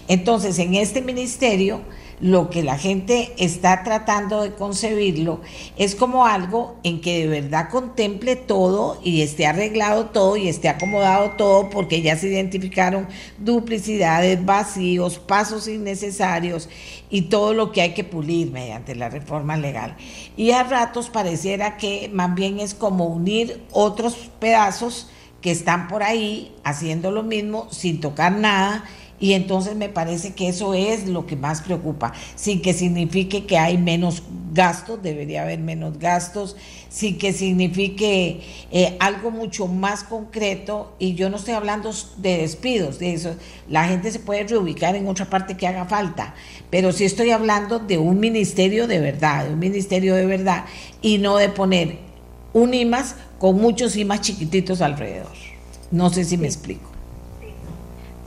Entonces, en este ministerio lo que la gente está tratando de concebirlo es como algo en que de verdad contemple todo y esté arreglado todo y esté acomodado todo porque ya se identificaron duplicidades, vacíos, pasos innecesarios y todo lo que hay que pulir mediante la reforma legal. Y a ratos pareciera que más bien es como unir otros pedazos que están por ahí haciendo lo mismo sin tocar nada y entonces me parece que eso es lo que más preocupa, sin que signifique que hay menos gastos, debería haber menos gastos, sin que signifique eh, algo mucho más concreto. Y yo no estoy hablando de despidos, de eso. La gente se puede reubicar en otra parte que haga falta, pero sí estoy hablando de un ministerio de verdad, de un ministerio de verdad, y no de poner un IMAS con muchos IMAS chiquititos alrededor. No sé si me explico.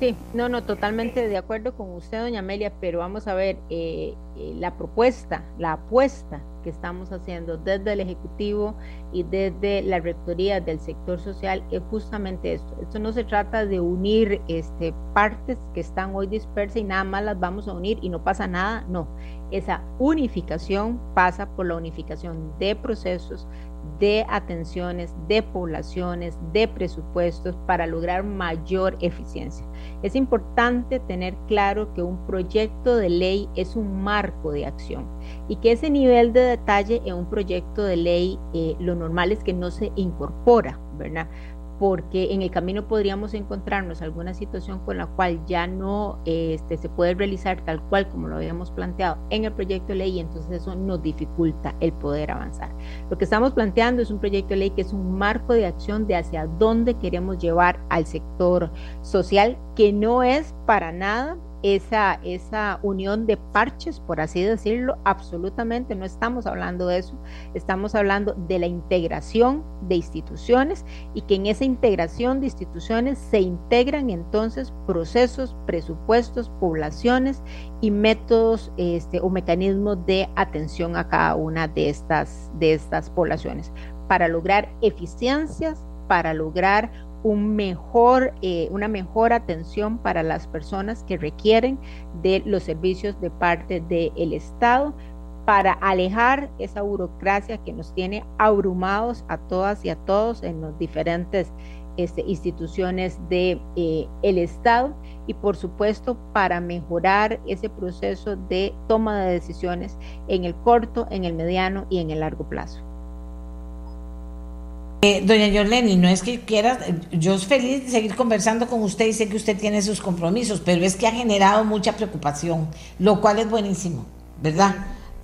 Sí, no, no, totalmente de acuerdo con usted, doña Amelia, pero vamos a ver, eh, eh, la propuesta, la apuesta que estamos haciendo desde el Ejecutivo y desde la Rectoría del sector social es justamente esto. Esto no se trata de unir este, partes que están hoy dispersas y nada más las vamos a unir y no pasa nada, no. Esa unificación pasa por la unificación de procesos, de atenciones, de poblaciones, de presupuestos para lograr mayor eficiencia. Es importante tener claro que un proyecto de ley es un marco de acción y que ese nivel de detalle en un proyecto de ley eh, lo normal es que no se incorpora, ¿verdad? porque en el camino podríamos encontrarnos alguna situación con la cual ya no este, se puede realizar tal cual como lo habíamos planteado en el proyecto de ley y entonces eso nos dificulta el poder avanzar. Lo que estamos planteando es un proyecto de ley que es un marco de acción de hacia dónde queremos llevar al sector social, que no es para nada esa, esa unión de parches, por así decirlo, absolutamente no estamos hablando de eso, estamos hablando de la integración de instituciones y que en esa integración de instituciones se integran entonces procesos, presupuestos, poblaciones y métodos este, o mecanismos de atención a cada una de estas, de estas poblaciones para lograr eficiencias, para lograr un mejor, eh, una mejor atención para las personas que requieren de los servicios de parte del Estado para alejar esa burocracia que nos tiene abrumados a todas y a todos en las diferentes este, instituciones del de, eh, Estado y por supuesto para mejorar ese proceso de toma de decisiones en el corto, en el mediano y en el largo plazo. Eh, doña Yorleni, no es que quiera, yo soy feliz de seguir conversando con usted y sé que usted tiene sus compromisos, pero es que ha generado mucha preocupación, lo cual es buenísimo, ¿verdad?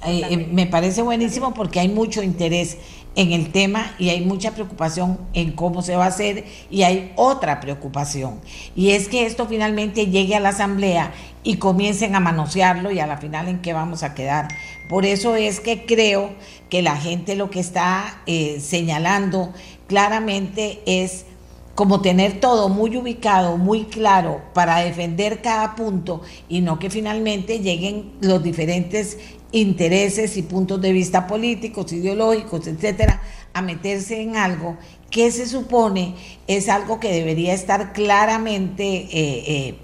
Eh, eh, me parece buenísimo porque hay mucho interés en el tema y hay mucha preocupación en cómo se va a hacer y hay otra preocupación y es que esto finalmente llegue a la asamblea y comiencen a manosearlo y a la final en qué vamos a quedar. Por eso es que creo que la gente lo que está eh, señalando claramente es como tener todo muy ubicado, muy claro para defender cada punto y no que finalmente lleguen los diferentes intereses y puntos de vista políticos, ideológicos, etcétera, a meterse en algo que se supone es algo que debería estar claramente eh, eh,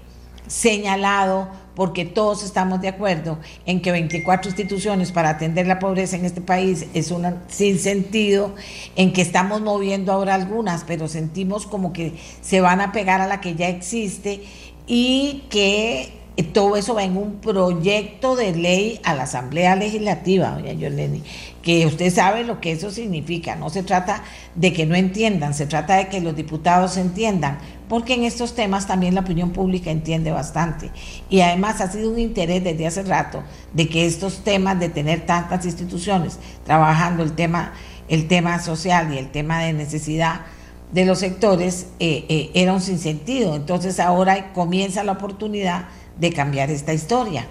señalado porque todos estamos de acuerdo en que 24 instituciones para atender la pobreza en este país es sin sentido, en que estamos moviendo ahora algunas, pero sentimos como que se van a pegar a la que ya existe y que todo eso va en un proyecto de ley a la Asamblea Legislativa, doña Yoleni, que usted sabe lo que eso significa. No se trata de que no entiendan, se trata de que los diputados entiendan, porque en estos temas también la opinión pública entiende bastante. Y además ha sido un interés desde hace rato de que estos temas de tener tantas instituciones trabajando el tema, el tema social y el tema de necesidad de los sectores eh, eh, era un sinsentido. Entonces ahora comienza la oportunidad de cambiar esta historia.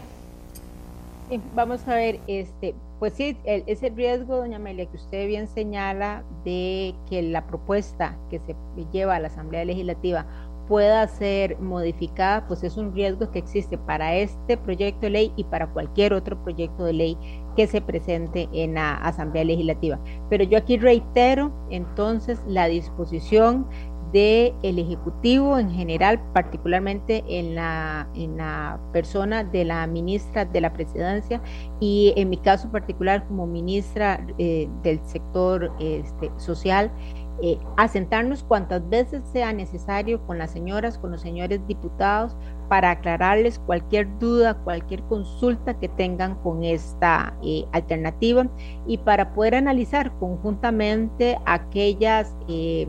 Vamos a ver, este, pues sí, ese riesgo, doña Amelia, que usted bien señala de que la propuesta que se lleva a la Asamblea Legislativa pueda ser modificada, pues es un riesgo que existe para este proyecto de ley y para cualquier otro proyecto de ley que se presente en la Asamblea Legislativa. Pero yo aquí reitero entonces la disposición del el Ejecutivo en general, particularmente en la, en la persona de la ministra de la Presidencia y en mi caso particular como ministra eh, del sector este, social, eh, asentarnos cuantas veces sea necesario con las señoras, con los señores diputados, para aclararles cualquier duda, cualquier consulta que tengan con esta eh, alternativa y para poder analizar conjuntamente aquellas eh,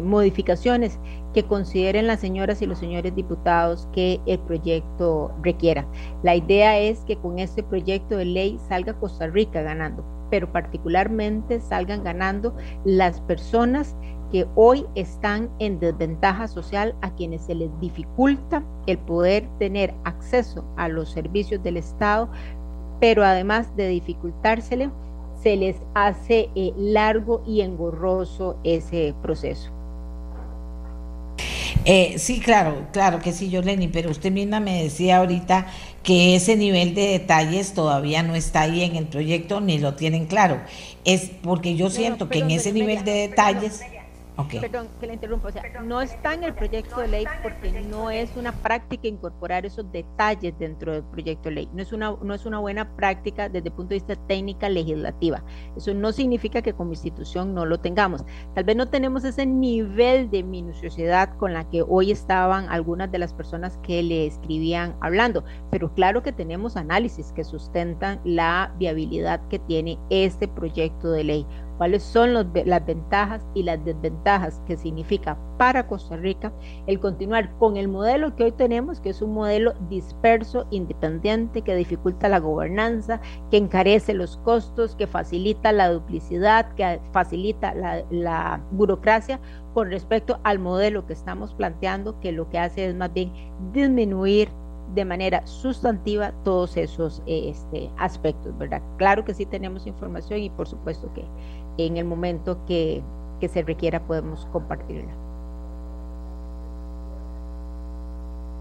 modificaciones que consideren las señoras y los señores diputados que el proyecto requiera. La idea es que con este proyecto de ley salga Costa Rica ganando, pero particularmente salgan ganando las personas que hoy están en desventaja social, a quienes se les dificulta el poder tener acceso a los servicios del Estado, pero además de dificultársele, se les hace eh, largo y engorroso ese proceso. Eh, sí, claro, claro que sí, Yoleni, pero usted misma me decía ahorita que ese nivel de detalles todavía no está ahí en el proyecto ni lo tienen claro. Es porque yo siento que en ese nivel de detalles... Perdón que le interrumpa, o sea, no está en el proyecto de ley porque no es una práctica incorporar esos detalles dentro del proyecto de ley. No es una, no es una buena práctica desde el punto de vista técnica legislativa. Eso no significa que como institución no lo tengamos. Tal vez no tenemos ese nivel de minuciosidad con la que hoy estaban algunas de las personas que le escribían hablando, pero claro que tenemos análisis que sustentan la viabilidad que tiene este proyecto de ley cuáles son las ventajas y las desventajas que significa para Costa Rica el continuar con el modelo que hoy tenemos, que es un modelo disperso, independiente, que dificulta la gobernanza, que encarece los costos, que facilita la duplicidad, que facilita la, burocracia con respecto al modelo que estamos planteando, que lo que hace es más bien disminuir de manera sustantiva todos esos este, aspectos, ¿verdad? Claro que sí tenemos información y por supuesto que en el momento que, que se requiera podemos compartirla.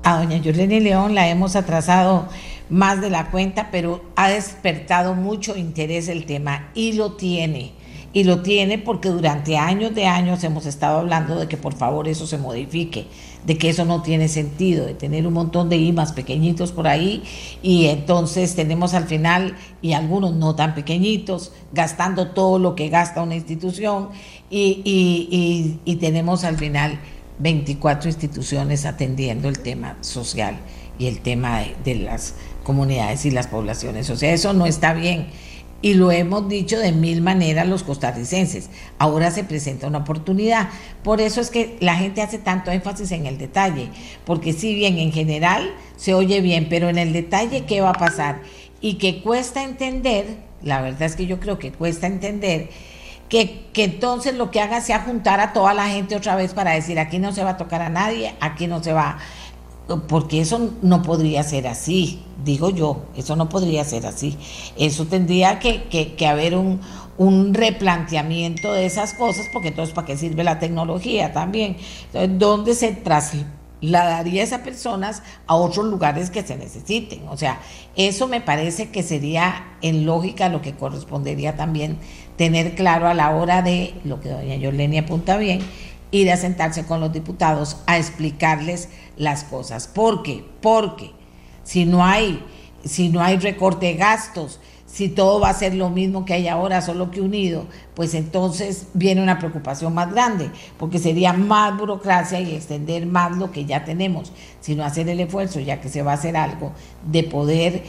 A doña Yolene León la hemos atrasado más de la cuenta, pero ha despertado mucho interés el tema y lo tiene y lo tiene porque durante años de años hemos estado hablando de que por favor eso se modifique, de que eso no tiene sentido, de tener un montón de IMAs pequeñitos por ahí y entonces tenemos al final, y algunos no tan pequeñitos, gastando todo lo que gasta una institución y, y, y, tenemos al final 24 instituciones atendiendo el tema social y el tema de, de las comunidades y las poblaciones. O sea, eso no está bien y lo hemos dicho de mil maneras los costarricenses. Ahora se presenta una oportunidad. Por eso es que la gente hace tanto énfasis en el detalle, porque si bien en general se oye bien, pero en el detalle, ¿qué va a pasar? Y que cuesta entender, la verdad es que yo creo que cuesta entender, que, que, entonces lo que haga sea juntar a toda la gente otra vez para decir, aquí no se va a tocar a nadie, aquí no se va porque eso no podría ser así, digo yo, eso no podría ser así. Eso tendría que, que, haber un, replanteamiento de esas cosas, porque entonces, ¿para qué sirve la tecnología también? Entonces, ¿dónde se trasladaría esas personas a otros lugares que se necesiten? O sea, eso me parece que sería en lógica lo que correspondería también tener claro a la hora de, lo que doña Yoleni apunta bien, ir a sentarse con los diputados a explicarles las cosas. ¿Por qué? Porque si no hay, si no hay recorte de gastos, si todo va a ser lo mismo que hay ahora, solo que unido, pues entonces viene una preocupación más grande, porque sería más burocracia y extender más lo que ya tenemos, sino hacer el esfuerzo, ya que se va a hacer algo, de poder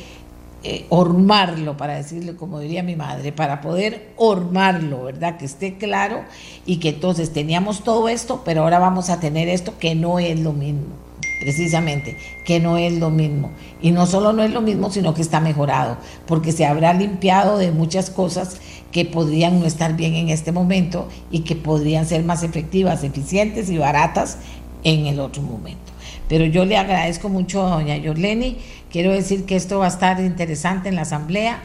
eh, hormarlo, para decirle como diría mi madre, para poder hormarlo, ¿verdad? Que esté claro y que entonces teníamos todo esto, pero ahora vamos a tener esto que no es lo mismo precisamente, que no es lo mismo. Y no solo no es lo mismo, sino que está mejorado, porque se habrá limpiado de muchas cosas que podrían no estar bien en este momento y que podrían ser más efectivas, eficientes y baratas en el otro momento. Pero yo le agradezco mucho a doña Yorleni, quiero decir que esto va a estar interesante en la asamblea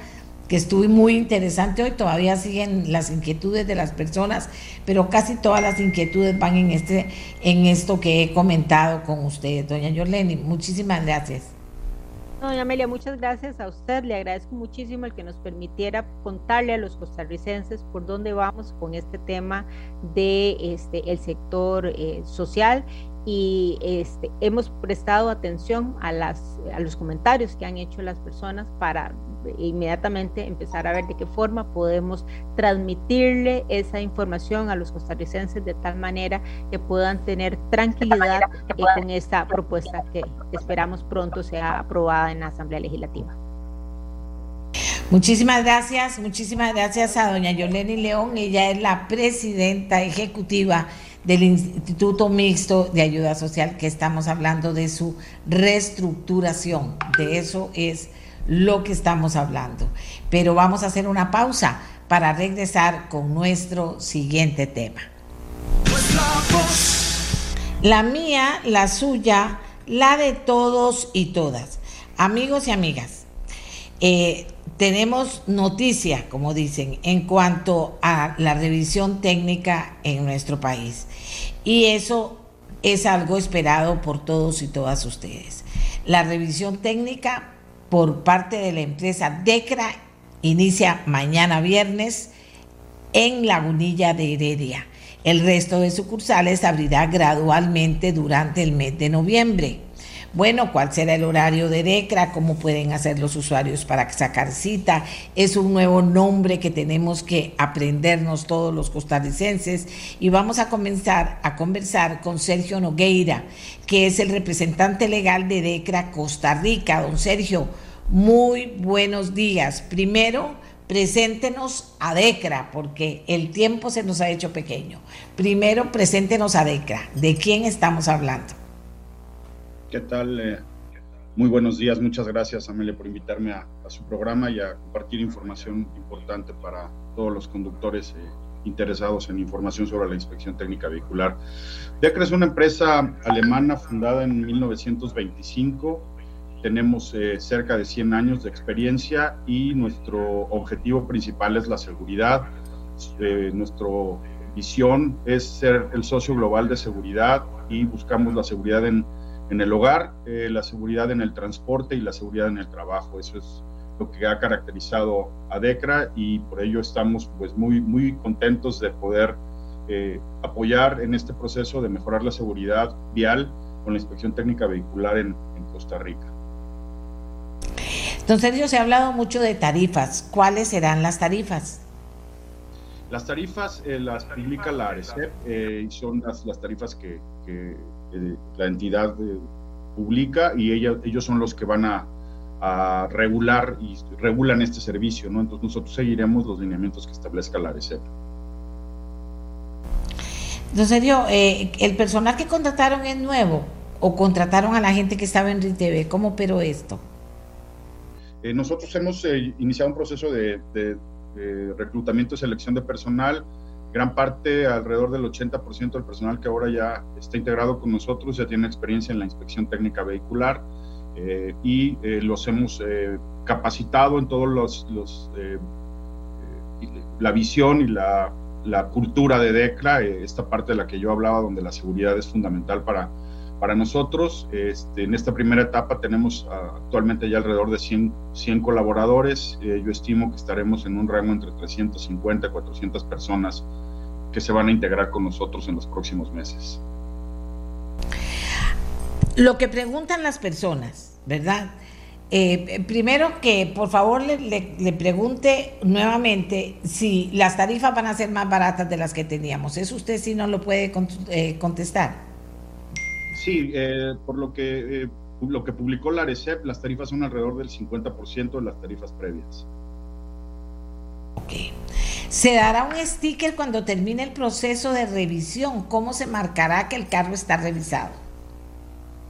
que estuvo muy interesante hoy, todavía siguen las inquietudes de las personas, pero casi todas las inquietudes van en este en esto que he comentado con usted, doña Yorleni. Muchísimas gracias. Doña Amelia, muchas gracias a usted. Le agradezco muchísimo el que nos permitiera contarle a los costarricenses por dónde vamos con este tema de este el sector eh, social y este, hemos prestado atención a, las, a los comentarios que han hecho las personas para inmediatamente empezar a ver de qué forma podemos transmitirle esa información a los costarricenses de tal manera que puedan tener tranquilidad eh, con esta propuesta que esperamos pronto sea aprobada en la Asamblea Legislativa. Muchísimas gracias, muchísimas gracias a doña Yoleni León, ella es la presidenta ejecutiva del Instituto Mixto de Ayuda Social, que estamos hablando de su reestructuración. De eso es lo que estamos hablando. Pero vamos a hacer una pausa para regresar con nuestro siguiente tema. La mía, la suya, la de todos y todas. Amigos y amigas, eh, tenemos noticia, como dicen, en cuanto a la revisión técnica en nuestro país. Y eso es algo esperado por todos y todas ustedes. La revisión técnica por parte de la empresa DECRA inicia mañana viernes en Lagunilla de Heredia. El resto de sucursales abrirá gradualmente durante el mes de noviembre. Bueno, ¿cuál será el horario de DECRA? ¿Cómo pueden hacer los usuarios para sacar cita? Es un nuevo nombre que tenemos que aprendernos todos los costarricenses y vamos a comenzar a conversar con Sergio Nogueira, que es el representante legal de DECRA Costa Rica. Don Sergio, muy buenos días. Primero, preséntenos a DECRA, porque el tiempo se nos ha hecho pequeño. Primero, preséntenos a DECRA. ¿De quién estamos hablando? ¿Qué tal? Eh, muy buenos días, muchas gracias Amelia por invitarme a, su programa y a compartir información importante para todos los conductores eh, interesados en información sobre la inspección técnica vehicular. DECRA es una empresa alemana fundada en 1925, tenemos eh, cerca de 100 años de experiencia y nuestro objetivo principal es la seguridad. nuestra visión es ser el socio global de seguridad y buscamos la seguridad en en el hogar, eh, la seguridad en el transporte y la seguridad en el trabajo. Eso es lo que ha caracterizado a DECRA y por ello estamos pues muy, muy contentos de poder eh, apoyar en este proceso de mejorar la seguridad vial con la inspección técnica vehicular en, Costa Rica. Don Sergio, se ha hablado mucho de tarifas. ¿Cuáles serán las tarifas? Las tarifas eh, las publica la ARECEP y son las, las tarifas que, que la entidad eh, publica y ella, ellos son los que van a, regular y regulan este servicio, ¿no? Entonces nosotros seguiremos los lineamientos que establezca la ARECEP. Entonces, serio, eh, ¿el personal que contrataron es nuevo o contrataron a la gente que estaba en RITV? ¿Cómo operó esto? nosotros hemos iniciado un proceso de, de reclutamiento y selección de personal gran parte, alrededor del 80% del personal que ahora ya está integrado con nosotros, ya tiene experiencia en la inspección técnica vehicular eh, y eh, los hemos eh, capacitado en todos los, los la visión y la, la, cultura de DECRA, esta parte de la que yo hablaba, donde la seguridad es fundamental para para nosotros, este, en esta primera etapa tenemos ah, actualmente ya alrededor de 100, 100 colaboradores. Eh, yo estimo que estaremos en un rango entre 350 y 400 personas que se van a integrar con nosotros en los próximos meses. Lo que preguntan las personas, ¿verdad? Eh, primero que por favor le, pregunte nuevamente si las tarifas van a ser más baratas de las que teníamos. Eso usted sí no lo puede eh, contestar. Sí, eh, por lo que, lo que publicó la ARECEP, las tarifas son alrededor del 50% de las tarifas previas. Ok. ¿Se dará un sticker cuando termine el proceso de revisión? ¿Cómo se marcará que el carro está revisado?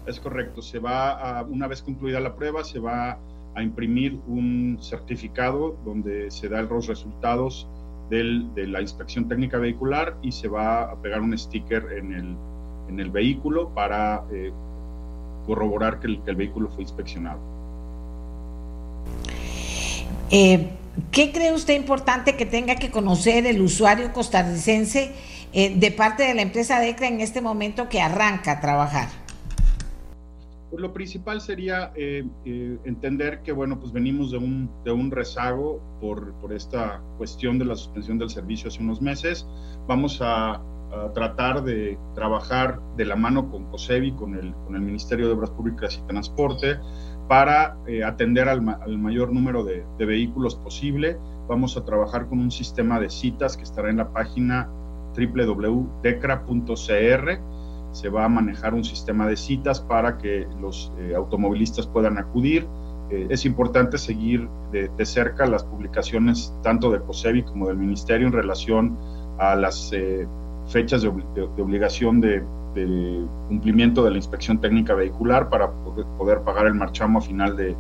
Es correcto, se va a, una vez concluida la prueba, se va a imprimir un certificado donde se dan los resultados del, de la inspección técnica vehicular y se va a pegar un sticker en el, en el vehículo para eh, corroborar que el, que el, vehículo fue inspeccionado. Eh, ¿Qué cree usted importante que tenga que conocer el usuario costarricense eh, de parte de la empresa DECRA en este momento que arranca a trabajar? Pues lo principal sería eh, eh, entender que, bueno, pues venimos de un, de un rezago por, por, esta cuestión de la suspensión del servicio hace unos meses. Vamos a, tratar de trabajar de la mano con COSEBI, con el, con el Ministerio de Obras Públicas y Transporte, para eh, atender al, al, mayor número de, de vehículos posible. Vamos a trabajar con un sistema de citas que estará en la página www.decra.cr se va a manejar un sistema de citas para que los eh, automovilistas puedan acudir. Eh, es importante seguir de, cerca las publicaciones tanto de COSEBI como del Ministerio en relación a las eh, fechas de, obligación de, cumplimiento de la inspección técnica vehicular para poder, pagar el marchamo a final de,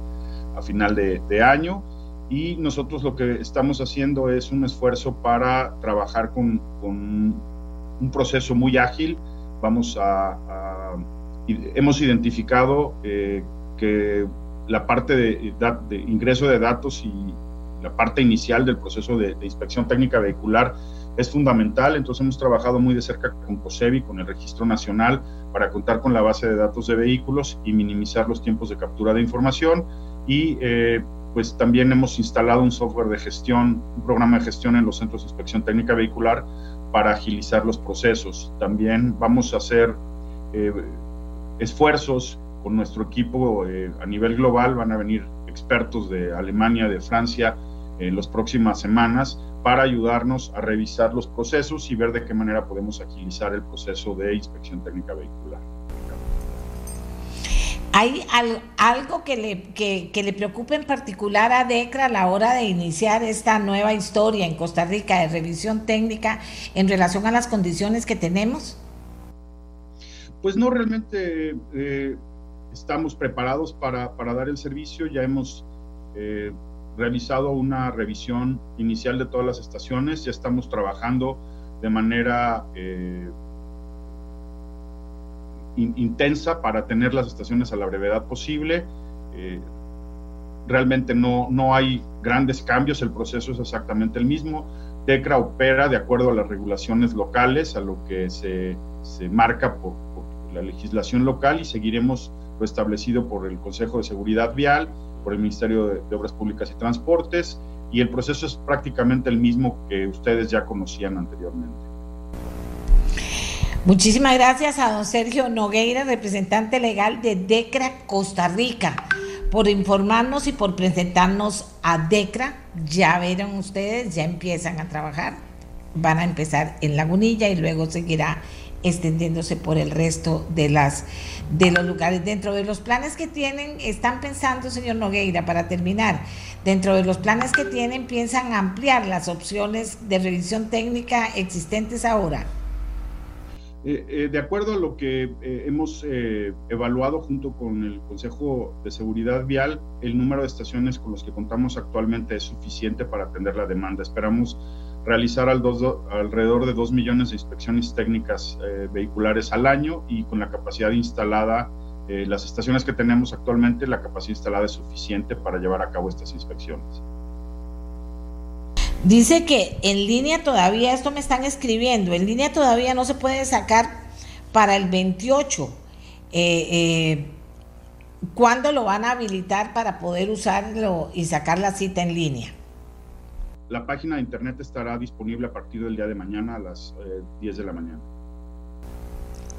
a final de año. Y nosotros lo que estamos haciendo es un esfuerzo para trabajar con, con un proceso muy ágil. Vamos a, hemos identificado eh, que la parte de, ingreso de datos y la parte inicial del proceso de, inspección técnica vehicular es fundamental, entonces hemos trabajado muy de cerca con COSEBI, con el Registro Nacional, para contar con la base de datos de vehículos y minimizar los tiempos de captura de información y eh, pues también hemos instalado un software de gestión, un programa de gestión en los centros de inspección técnica vehicular para agilizar los procesos. También vamos a hacer eh, esfuerzos con nuestro equipo eh, a nivel global. Van a venir expertos de Alemania, de Francia, en las próximas semanas para ayudarnos a revisar los procesos y ver de qué manera podemos agilizar el proceso de inspección técnica vehicular. ¿Hay algo que le, que, le preocupe en particular a DECRA a la hora de iniciar esta nueva historia en Costa Rica de revisión técnica en relación a las condiciones que tenemos? Pues no, realmente eh, estamos preparados para, dar el servicio. Ya hemos eh, realizado una revisión inicial de todas las estaciones, ya estamos trabajando de manera... Eh, intensa para tener las estaciones a la brevedad posible. Eh, realmente no, no hay grandes cambios, el proceso es exactamente el mismo. TECRA opera de acuerdo a las regulaciones locales, a lo que se, se marca por, la legislación local y seguiremos lo establecido por el Consejo de Seguridad Vial, por el Ministerio de, Obras Públicas y Transportes, y el proceso es prácticamente el mismo que ustedes ya conocían anteriormente. Muchísimas gracias a don Sergio Nogueira, representante legal de DECRA Costa Rica, por informarnos y por presentarnos a DECRA. Ya vieron ustedes, ya empiezan a trabajar. Van a empezar en Lagunilla y luego seguirá extendiéndose por el resto de las de los lugares dentro de los planes que tienen están pensando señor Nogueira para terminar dentro de los planes que tienen piensan ampliar las opciones de revisión técnica existentes ahora eh, eh, de acuerdo a lo que eh, hemos evaluado junto con el Consejo de Seguridad Vial, el número de estaciones con los que contamos actualmente es suficiente para atender la demanda. Esperamos realizar alrededor de 2 millones de inspecciones técnicas vehiculares al año y con la capacidad instalada, las estaciones que tenemos actualmente, la capacidad instalada es suficiente para llevar a cabo estas inspecciones. Dice que en línea todavía, esto me están escribiendo, en línea todavía no se puede sacar para el 28. Eh, eh, ¿Cuándo lo van a habilitar para poder usarlo y sacar la cita en línea? La página de internet estará disponible a partir del día de mañana a las 10 eh, de la mañana.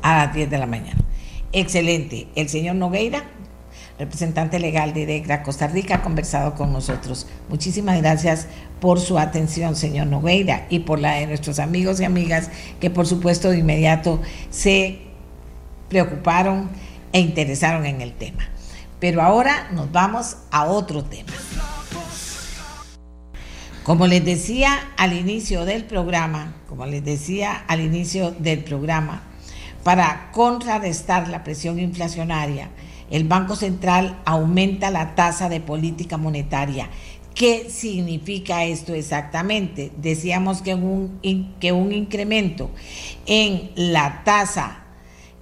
A las 10 de la mañana. Excelente. El señor Nogueira representante legal de DEGRA Costa Rica, ha conversado con nosotros. Muchísimas gracias por su atención, señor Nogueira, y por la de nuestros amigos y amigas que por supuesto de inmediato se preocuparon e interesaron en el tema. Pero ahora nos vamos a otro tema. Como les decía al inicio del programa, como les decía al inicio del programa, para contrarrestar la presión inflacionaria, el Banco Central aumenta la tasa de política monetaria. ¿Qué significa esto exactamente? Decíamos que un, que un incremento en la tasa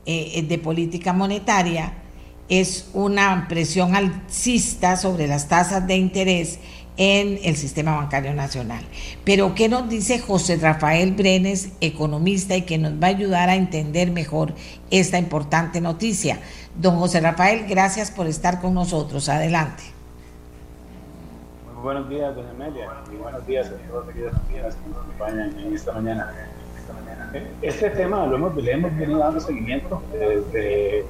eh, de política monetaria es una presión alcista sobre las tasas de interés en el sistema bancario nacional. Pero ¿qué nos dice José Rafael Brenes, economista, y que nos va a ayudar a entender mejor esta importante noticia? Don José Rafael, gracias por estar con nosotros. Adelante. Muy buenos días, doña Amelia, y buenos días a todas aquellas que nos acompañan en esta mañana. Este tema lo hemos, le hemos venido dando seguimiento desde,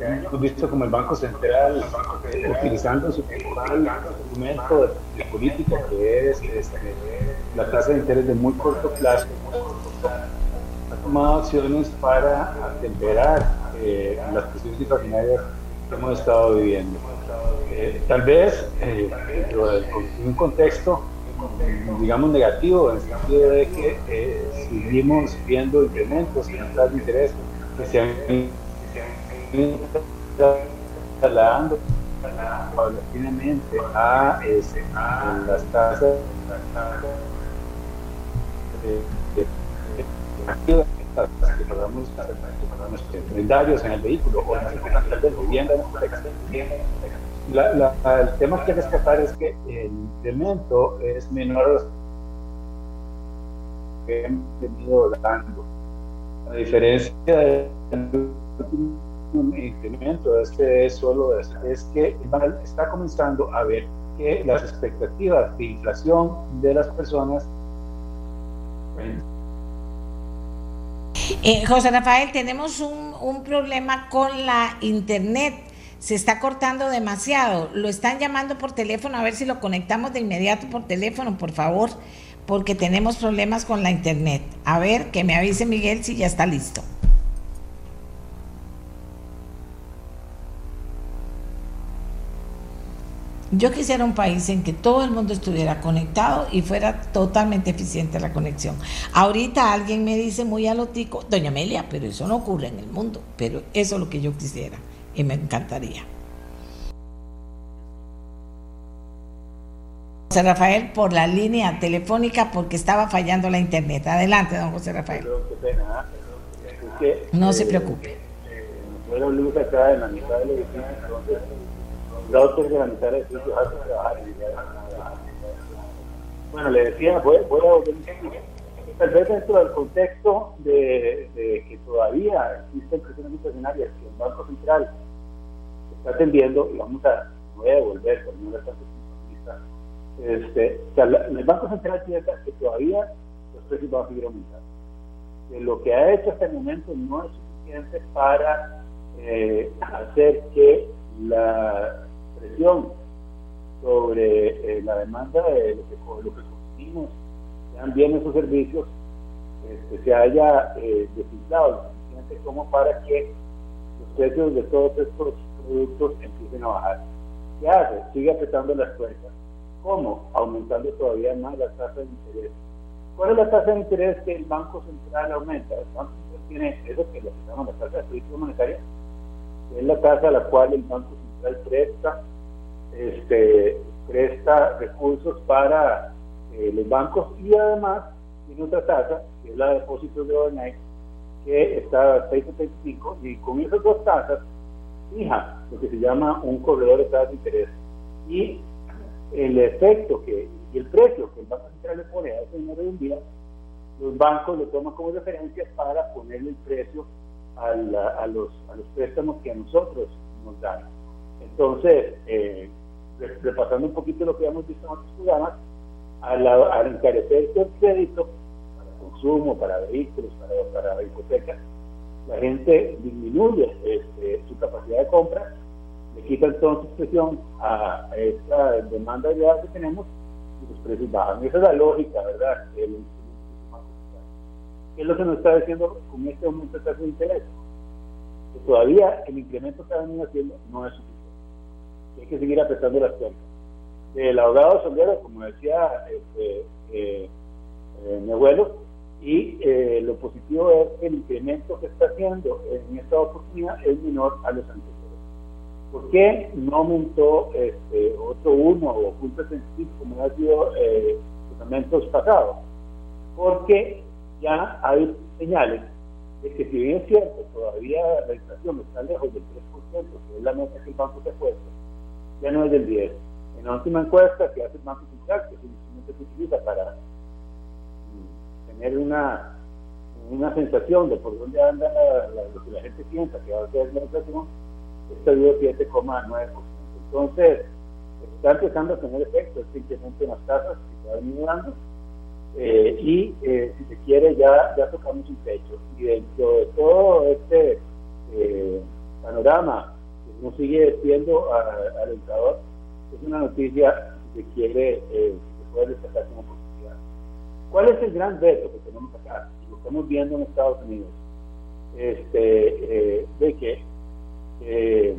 hemos visto como el Banco Central utilizando su principal instrumento de, política, que es este, la tasa de interés de muy corto plazo, ha tomado acciones para atemperar eh, las presiones inflacionarias que hemos estado viviendo. Eh, tal vez eh, de un contexto digamos negativo en el sentido de que seguimos viendo incrementos en las de interés que se han trasladando paulatinamente a, este, a las tasas de, de, que pagamos nuestros en el vehículo o en de vivienda la, la, el tema que rescatar es que el incremento es menor a los que hemos venido dando. A diferencia del un incremento, este es solo es que está comenzando a ver que las expectativas de inflación de las personas eh, José Rafael, tenemos un, un, problema con la internet. Se está cortando demasiado. Lo están llamando por teléfono, a ver si lo conectamos de inmediato por teléfono, por favor, porque tenemos problemas con la internet. A ver, que me avise Miguel si ya está listo. Yo quisiera un país en que todo el mundo estuviera conectado y fuera totalmente eficiente la conexión. Ahorita alguien me dice muy alotico, doña Amelia, pero eso no ocurre en el mundo, pero eso es lo que yo quisiera y me encantaría. José Rafael por la línea telefónica porque estaba fallando la internet. Adelante, don José Rafael. No se preocupe la otra organizar el sitio trabajar. Bueno, le decía, voy, voy a volver Tal vez dentro del contexto de, que todavía existen presiones inflacionarias que el Banco Central está atendiendo, y vamos a, voy a devolver, por no este, sea, el Banco Central que todavía los precios van a seguir aumentando. Lo que ha hecho hasta el momento no es suficiente para eh, hacer que la presión sobre eh, la demanda de lo que, lo que consumimos, sean bienes o servicios, este, se haya eh, desinflado lo suficiente como para que los precios de todos estos productos empiecen a bajar. ¿Qué hace? Sigue apretando las puertas. ¿Cómo? Aumentando todavía más la tasa de interés. ¿Cuál es la tasa de interés que el Banco Central aumenta? El Banco Central tiene eso que lo que se llama la tasa de política monetaria, que es la tasa a la cual el Banco Central presta este, presta recursos para eh, los bancos y además tiene otra tasa, que es la de depósitos de overnight, que está a 6.75 y con esas dos tasas fija lo que se llama un corredor de tasas de interés y el efecto que y el precio que el Banco Central le pone a ese dinero de un día, los bancos lo toman como referencia para ponerle el precio a, a, los, a los préstamos que a nosotros nos dan. Entonces, eh, repasando un poquito lo que hemos visto en otros programas, al, al encarecer el crédito para consumo, para vehículos, para, para hipotecas, la gente disminuye este, su capacidad de compra le quita entonces presión a esta demanda ya que tenemos y los precios bajan. Esa es la lógica, ¿verdad? ¿Qué es lo que nos está diciendo con este aumento de tasa de interés? Que todavía el incremento que ha venido haciendo no es suficiente. Que seguir apretando las tuercas. El abogado Soldero, como decía este, eh, eh, mi abuelo, y eh, lo positivo es que el incremento que está haciendo en esta oportunidad es menor a los anteriores. ¿Por qué no aumentó este, otro uno o punto como ha sido eh, los aumentos pasados? Porque ya hay señales de que si bien es cierto, todavía la inflación está lejos del 3%, que es la meta que el banco se puesto, ya no es del 10%. En la última encuesta que hace el Banco Central, que es un instrumento que utiliza para tener una, una sensación de por dónde anda lo que la gente piensa que va a ser la inflación, está dio 7,9%. Entonces, está empezando a tener efecto este incremento en las tasas que se va venido. Eh, y eh, si se quiere, ya, ya tocamos un techo. Y dentro de todo este eh, panorama no sigue siendo alentador, es una noticia que quiere, que se puede destacar como ¿Cuál es el gran reto que tenemos acá? Lo estamos viendo en Estados Unidos. Este, eh, de que, eh,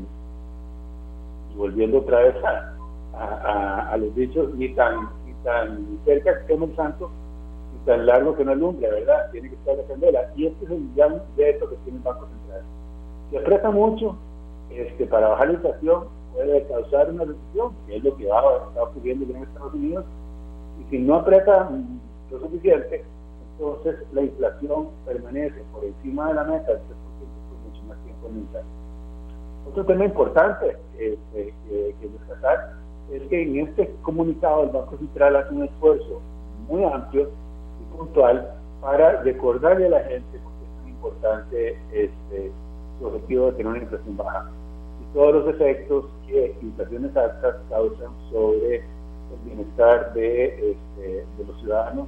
volviendo otra vez a, los dichos, ni tan, ni tan cerca que estemos santo, ni tan largo que no alumbre, ¿verdad? Tiene que estar la candela. Y este es el gran reto que tiene el Banco Central. Si aprieta mucho este, para bajar la inflación, puede causar una recesión, que es lo que va, está ocurriendo en Estados Unidos. Y si no aprieta lo suficiente, entonces la inflación permanece por encima de la meta del 3% por mucho más tiempo en el Otro tema importante este, que, destacar es que en este comunicado el Banco Central hace un esfuerzo muy amplio y puntual para recordarle a la gente porque es muy importante este, su objetivo de tener una inflación baja todos los efectos que inflaciones altas causan sobre el bienestar de, este, de los ciudadanos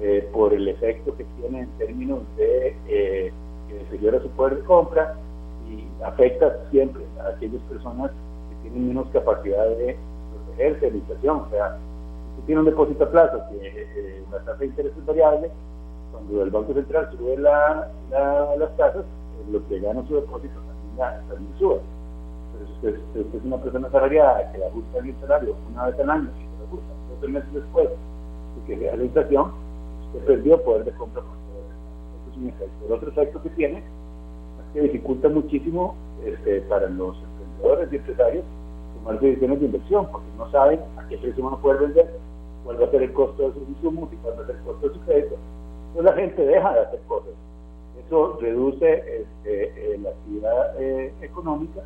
eh, por el efecto que tiene en términos de eh, que deteriora su poder de compra y afecta siempre a aquellas personas que tienen menos capacidad de protegerse de la inflación. O sea, si tiene un depósito a plazo que eh, la tasa de interés es variable, cuando el Banco Central sube la, las tasas, lo que gana su depósito también, también sube. Pero si usted, es una persona salariada que ajusta el salario una vez al año y se ajusta dos meses después de que vea la inflación, se perdió poder de compra por todo eso. es un efecto. El otro efecto que tiene es que dificulta muchísimo este, para los emprendedores y empresarios tomar decisiones de inversión, porque no saben a qué precio van a poder vender, cuál va a ser el costo de sus insumos y cuál va a ser el costo de su crédito. Entonces la gente deja de hacer cosas. Eso reduce este, eh, la actividad eh, económica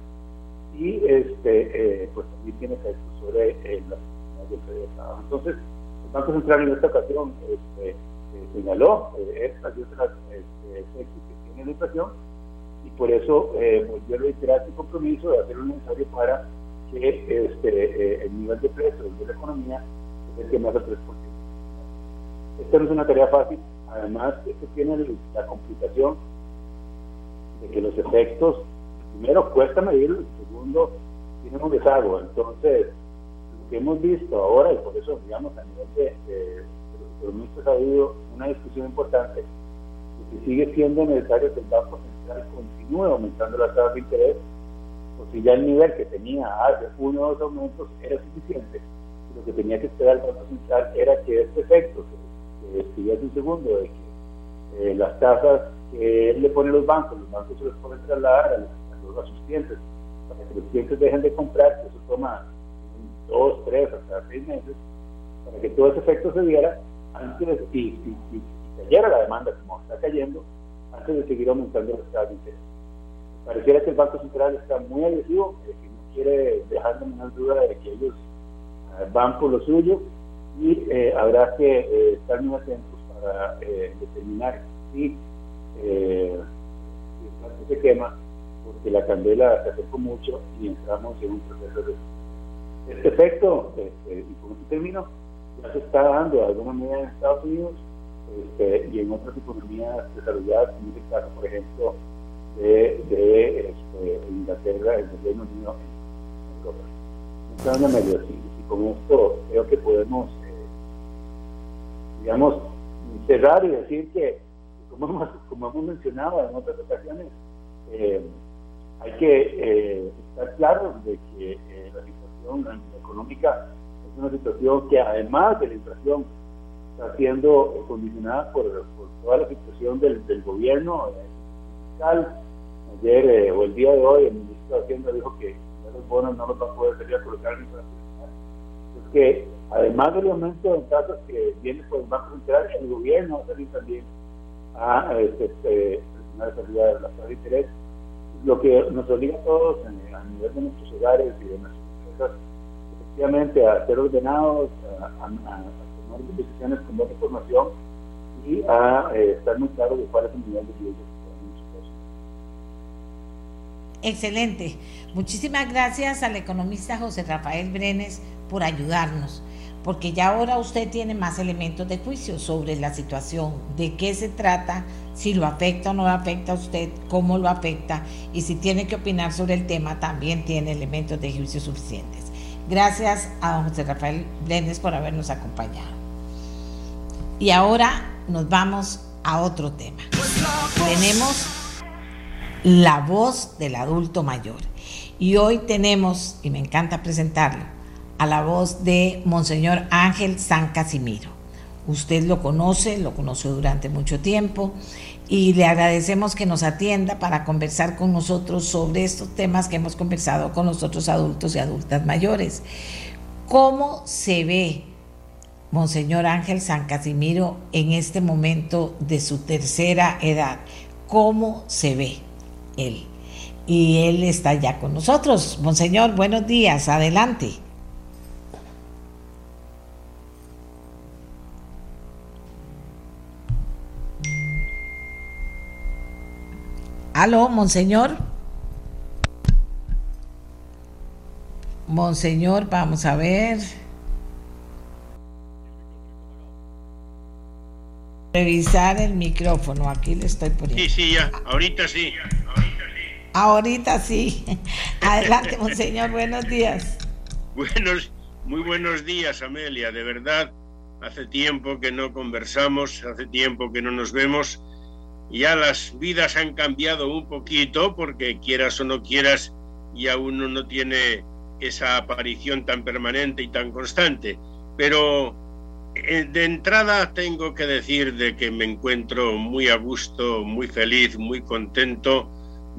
y este, eh, pues también tiene efectos sobre las de trabajo. Entonces, el Banco Central en esta ocasión este, señaló eh, estas y otras este, efectos que tiene la inflación y por eso eh, volvió a reiterar su compromiso de hacer lo necesario para que este, eh, el nivel de precios de la economía se acerque más al 3%. Esta no es una tarea fácil, además esto tiene la complicación de que los efectos, primero cuesta medirlo, y segundo tienen un desagüe, entonces lo que hemos visto ahora, y por eso digamos a nivel de por muchos ha habido una discusión importante si sigue siendo necesario que el Banco Central continúe aumentando las tasas de interés o si ya el nivel que tenía hace uno o dos aumentos era suficiente. Lo que tenía que esperar el Banco Central era que este efecto, que, que hace un segundo, de que eh, las tasas que él le pone a los bancos, los bancos se los pueden trasladar a los, a clientes, para que los clientes dejen de comprar, que eso toma dos, tres, hasta seis meses, para que todo ese efecto se diera, antes y, y, cayera la demanda como está cayendo, antes de seguir aumentando los tasas. Pareciera que el Banco Central está muy agresivo, que no quiere dejar ninguna duda de que ellos eh, van por lo suyo y eh, habrá que eh, estar muy atentos para determinar si, si se quema, porque la candela se acercó mucho y entramos en un proceso de... Este efecto, este, y como término, ya se está dando de alguna manera en Estados Unidos este, y en otras economías desarrolladas, como es el caso, por ejemplo, de, de este, Inglaterra, el Reino Unido. cosas. Entonces, medio, y, con esto creo que podemos, eh, digamos, cerrar y decir que, como hemos, como hemos mencionado en otras ocasiones, eh, que eh, estar claros de que la situación económica es una situación que además de la inflación está siendo condicionada por, toda la situación del, del gobierno fiscal. Ayer o el día de hoy el ministro de Hacienda dijo que los bonos no los va a poder salir a colocar en Es que además del aumento de tasas que viene por el Banco Central, el gobierno va a salir también a este, este, presionar esa salida de la tasa de interés, lo que nos obliga a todos a nivel de nuestros hogares y de nuestras empresas efectivamente a ser ordenados, a, tomar decisiones con buena información y a eh, estar muy claros de cuál es el nivel de riesgo Excelente. Muchísimas gracias al economista José Rafael Brenes por ayudarnos, porque ya ahora usted tiene más elementos de juicio sobre la situación, de qué se trata, si lo afecta o no lo afecta a usted, cómo lo afecta y si tiene que opinar sobre el tema, también tiene elementos de juicio suficientes. Gracias a don José Rafael Brenes por habernos acompañado. Y ahora nos vamos a otro tema. Tenemos la voz del adulto mayor. Y hoy tenemos, y me encanta presentarlo, a la voz de Monseñor Ángel San Casimiro. Usted lo conoce, lo conoció durante mucho tiempo y le agradecemos que nos atienda para conversar con nosotros sobre estos temas que hemos conversado con los otros adultos y adultas mayores. ¿Cómo se ve Monseñor Ángel San Casimiro en este momento de su tercera edad? ¿Cómo se ve? él. Y él está ya con nosotros. Monseñor, buenos días, adelante. Aló, Monseñor. Monseñor, vamos a ver. Revisar el micrófono, aquí le estoy poniendo. Sí, sí, ya, ahorita sí. Ahorita sí. [laughs] Adelante, monseñor, buenos días. Buenos, muy buenos días, Amelia. De verdad, hace tiempo que no conversamos, hace tiempo que no nos vemos. Ya las vidas han cambiado un poquito porque quieras o no quieras, ya uno no tiene esa aparición tan permanente y tan constante. Pero eh, de entrada tengo que decir de que me encuentro muy a gusto, muy feliz, muy contento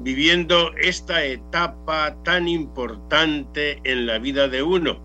viviendo esta etapa tan importante en la vida de uno.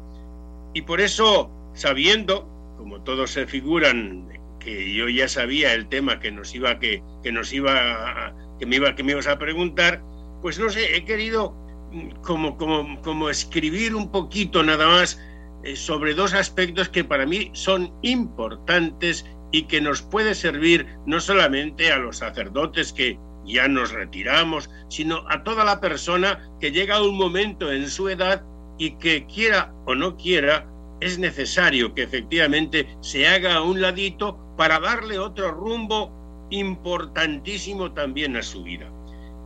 Y por eso, sabiendo, como todos se figuran, que yo ya sabía el tema que nos iba que, que nos iba que me iba que me ibas a preguntar, pues no sé, he querido mm, como como como escribir un poquito nada más eh, sobre dos aspectos que para mí son importantes y que nos puede servir no solamente a los sacerdotes que ya nos retiramos, sino a toda la persona que llega a un momento en su edad y que quiera o no quiera, es necesario que efectivamente se haga a un ladito para darle otro rumbo importantísimo también a su vida.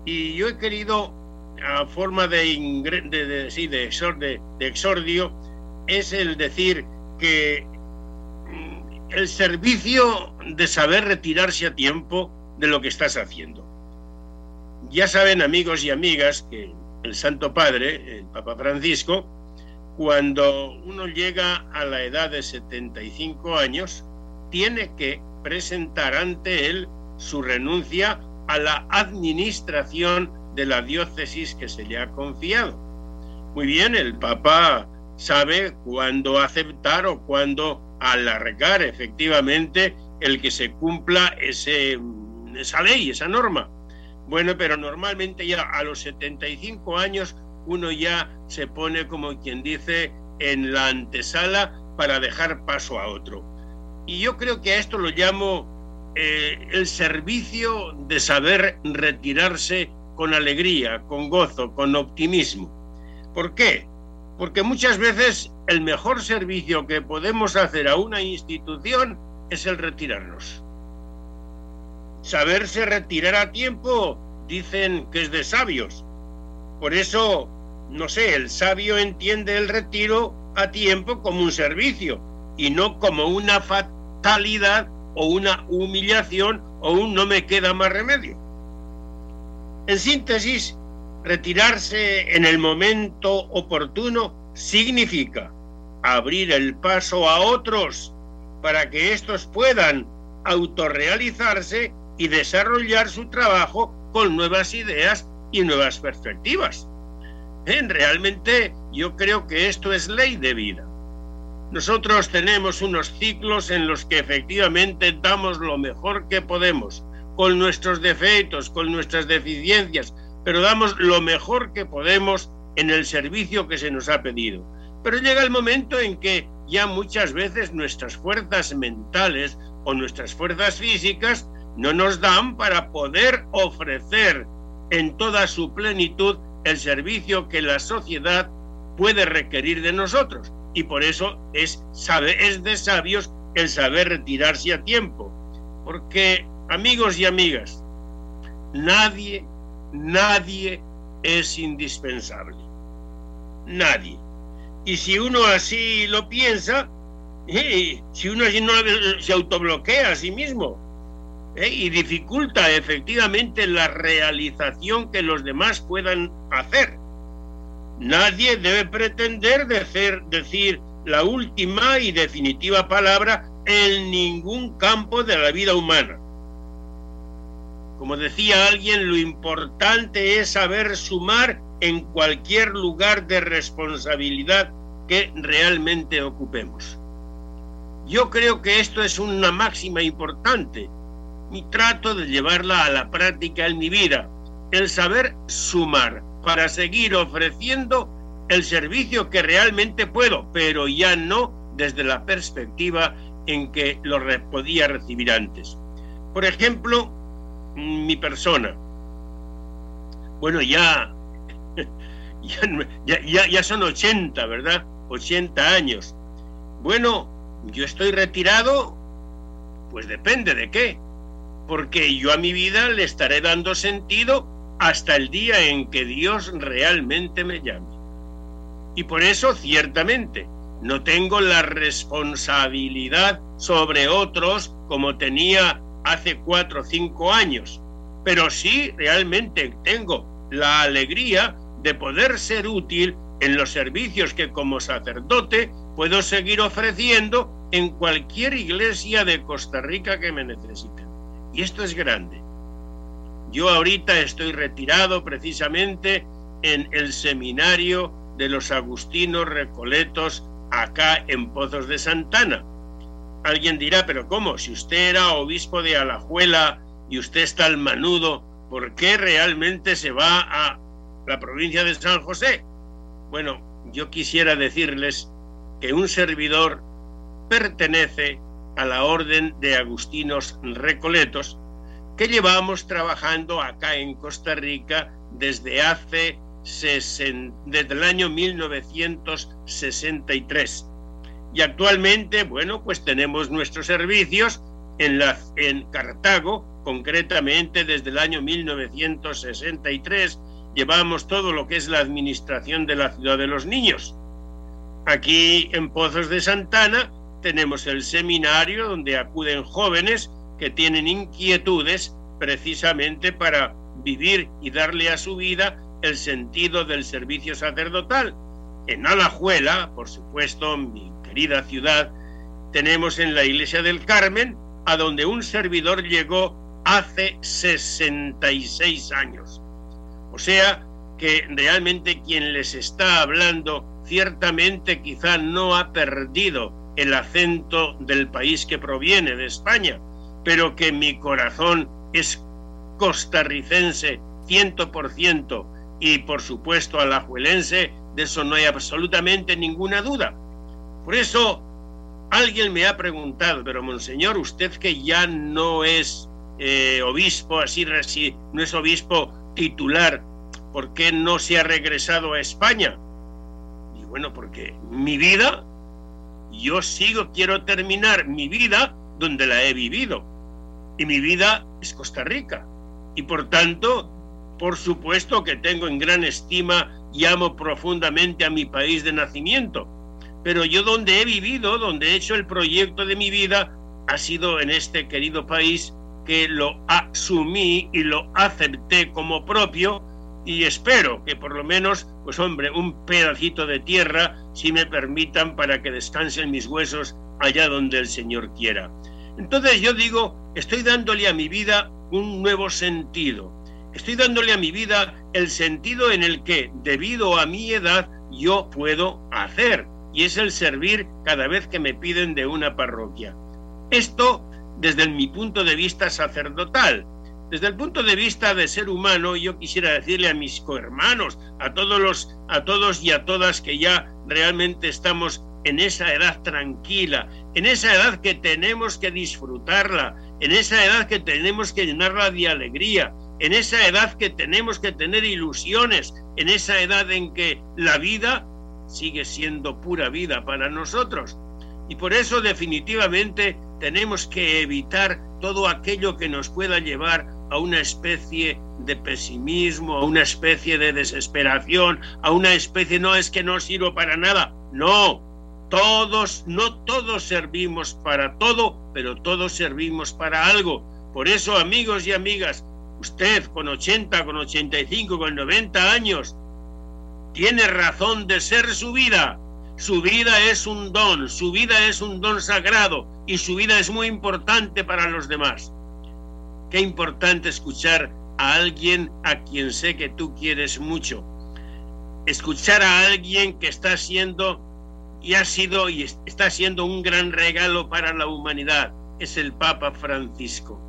Y yo he querido, a forma de, de, de, de exordio, es el decir que mm, el servicio de saber retirarse a tiempo de lo que estás haciendo. Ya saben amigos y amigas que el Santo Padre, el Papa Francisco, cuando uno llega a la edad de 75 años, tiene que presentar ante él su renuncia a la administración de la diócesis que se le ha confiado. Muy bien, el Papa sabe cuándo aceptar o cuándo alargar efectivamente el que se cumpla ese, esa ley, esa norma. Bueno, pero normalmente ya a los 75 años uno ya se pone como quien dice en la antesala para dejar paso a otro. Y yo creo que a esto lo llamo eh, el servicio de saber retirarse con alegría, con gozo, con optimismo. ¿Por qué? Porque muchas veces el mejor servicio que podemos hacer a una institución es el retirarnos. Saberse retirar a tiempo dicen que es de sabios. Por eso no sé, el sabio entiende el retiro a tiempo como un servicio y no como una fatalidad o una humillación o un no me queda más remedio. En síntesis, retirarse en el momento oportuno significa abrir el paso a otros para que éstos puedan autorrealizarse y desarrollar su trabajo con nuevas ideas y nuevas perspectivas. Realmente yo creo que esto es ley de vida. Nosotros tenemos unos ciclos en los que efectivamente damos lo mejor que podemos, con nuestros defectos, con nuestras deficiencias, pero damos lo mejor que podemos en el servicio que se nos ha pedido. Pero llega el momento en que ya muchas veces nuestras fuerzas mentales o nuestras fuerzas físicas no nos dan para poder ofrecer en toda su plenitud el servicio que la sociedad puede requerir de nosotros. Y por eso es, sabe, es de sabios el saber retirarse a tiempo. Porque, amigos y amigas, nadie, nadie es indispensable. Nadie. Y si uno así lo piensa, eh, si uno así no se autobloquea a sí mismo, ¿eh? y dificulta efectivamente la realización que los demás puedan hacer. Nadie debe pretender decir, decir la última y definitiva palabra en ningún campo de la vida humana. Como decía alguien, lo importante es saber sumar en cualquier lugar de responsabilidad que realmente ocupemos. Yo creo que esto es una máxima importante y trato de llevarla a la práctica en mi vida, el saber sumar para seguir ofreciendo el servicio que realmente puedo, pero ya no desde la perspectiva en que lo podía recibir antes. Por ejemplo, mi persona. Bueno, ya, [laughs] ya, ya, ya son 80, ¿verdad? 80 años. Bueno, yo estoy retirado, pues depende de qué porque yo a mi vida le estaré dando sentido hasta el día en que Dios realmente me llame. Y por eso, ciertamente, no tengo la responsabilidad sobre otros como tenía hace cuatro o cinco años, pero sí realmente tengo la alegría de poder ser útil en los servicios que como sacerdote puedo seguir ofreciendo en cualquier iglesia de Costa Rica que me necesite. Y esto es grande. Yo ahorita estoy retirado precisamente en el seminario de los agustinos recoletos acá en Pozos de Santana. Alguien dirá, pero ¿cómo? Si usted era obispo de Alajuela y usted está al manudo, ¿por qué realmente se va a la provincia de San José? Bueno, yo quisiera decirles que un servidor pertenece a la Orden de Agustinos Recoletos, que llevamos trabajando acá en Costa Rica desde hace desde el año 1963. Y actualmente, bueno, pues tenemos nuestros servicios en, la, en Cartago, concretamente desde el año 1963, llevamos todo lo que es la administración de la ciudad de los niños. Aquí en Pozos de Santana tenemos el seminario donde acuden jóvenes que tienen inquietudes precisamente para vivir y darle a su vida el sentido del servicio sacerdotal. En Alajuela, por supuesto, mi querida ciudad, tenemos en la iglesia del Carmen, a donde un servidor llegó hace 66 años. O sea que realmente quien les está hablando ciertamente quizá no ha perdido el acento del país que proviene, de España, pero que mi corazón es costarricense ciento por ciento y por supuesto alajuelense, de eso no hay absolutamente ninguna duda. Por eso alguien me ha preguntado, pero monseñor, usted que ya no es eh, obispo, así no es obispo titular, ¿por qué no se ha regresado a España? Y bueno, porque mi vida yo sigo, quiero terminar mi vida donde la he vivido. Y mi vida es Costa Rica. Y por tanto, por supuesto que tengo en gran estima y amo profundamente a mi país de nacimiento. Pero yo donde he vivido, donde he hecho el proyecto de mi vida, ha sido en este querido país que lo asumí y lo acepté como propio y espero que por lo menos, pues hombre, un pedacito de tierra, si me permitan, para que descansen mis huesos allá donde el Señor quiera. Entonces yo digo, estoy dándole a mi vida un nuevo sentido. Estoy dándole a mi vida el sentido en el que, debido a mi edad, yo puedo hacer, y es el servir cada vez que me piden de una parroquia. Esto desde mi punto de vista sacerdotal. Desde el punto de vista de ser humano, yo quisiera decirle a mis cohermanos, a todos los, a todos y a todas que ya realmente estamos en esa edad tranquila, en esa edad que tenemos que disfrutarla, en esa edad que tenemos que llenarla de alegría, en esa edad que tenemos que tener ilusiones, en esa edad en que la vida sigue siendo pura vida para nosotros. Y por eso definitivamente tenemos que evitar todo aquello que nos pueda llevar a una especie de pesimismo, a una especie de desesperación, a una especie, no es que no sirvo para nada, no, todos, no todos servimos para todo, pero todos servimos para algo. Por eso, amigos y amigas, usted con 80, con 85, con 90 años, tiene razón de ser su vida. Su vida es un don, su vida es un don sagrado y su vida es muy importante para los demás. Qué importante escuchar a alguien a quien sé que tú quieres mucho. Escuchar a alguien que está siendo y ha sido y está siendo un gran regalo para la humanidad. Es el Papa Francisco.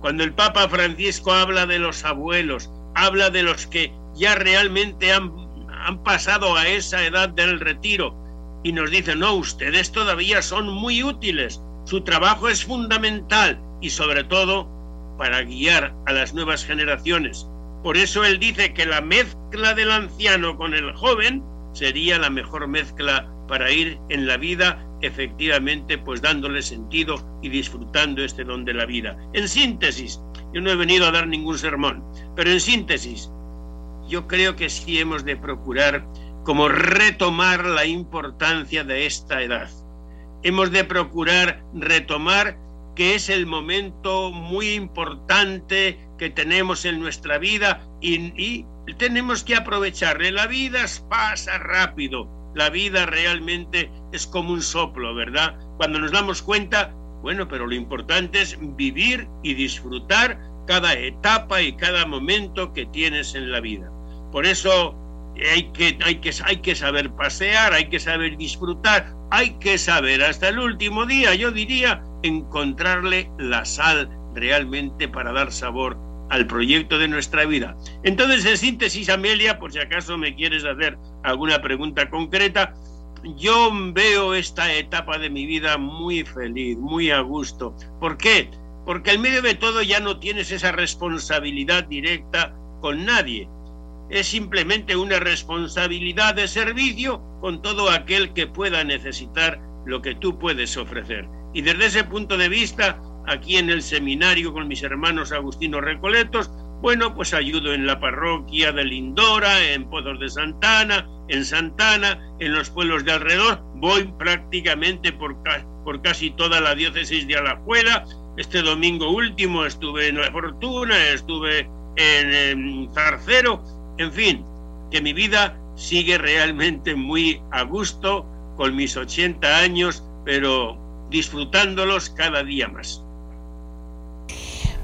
Cuando el Papa Francisco habla de los abuelos, habla de los que ya realmente han han pasado a esa edad del retiro y nos dicen, no, ustedes todavía son muy útiles, su trabajo es fundamental y sobre todo para guiar a las nuevas generaciones. Por eso él dice que la mezcla del anciano con el joven sería la mejor mezcla para ir en la vida efectivamente pues dándole sentido y disfrutando este don de la vida. En síntesis, yo no he venido a dar ningún sermón, pero en síntesis, yo creo que sí hemos de procurar como retomar la importancia de esta edad. Hemos de procurar retomar que es el momento muy importante que tenemos en nuestra vida y, tenemos que aprovecharle. La vida pasa rápido, la vida realmente es como un soplo, ¿verdad? Cuando nos damos cuenta, bueno, pero lo importante es vivir y disfrutar cada etapa y cada momento que tienes en la vida. Por eso hay que, hay, que, hay que saber pasear, hay que saber disfrutar, hay que saber hasta el último día, yo diría, encontrarle la sal realmente para dar sabor al proyecto de nuestra vida. Entonces, en síntesis, Amelia, por si acaso me quieres hacer alguna pregunta concreta, yo veo esta etapa de mi vida muy feliz, muy a gusto. ¿Por qué? Porque en medio de todo ya no tienes esa responsabilidad directa con nadie es simplemente una responsabilidad de servicio con todo aquel que pueda necesitar lo que tú puedes ofrecer. Y desde ese punto de vista, aquí en el seminario con mis hermanos Agustinos Recoletos, bueno, pues ayudo en la parroquia de Lindora, en Pozos de Santana, en Santana, en los pueblos de alrededor. Voy prácticamente por, por casi toda la diócesis de Alajuela. Este domingo último estuve en La Fortuna, estuve en, en Zarcero en fin, que mi vida sigue realmente muy a gusto con mis 80 años, pero disfrutándolos cada día más.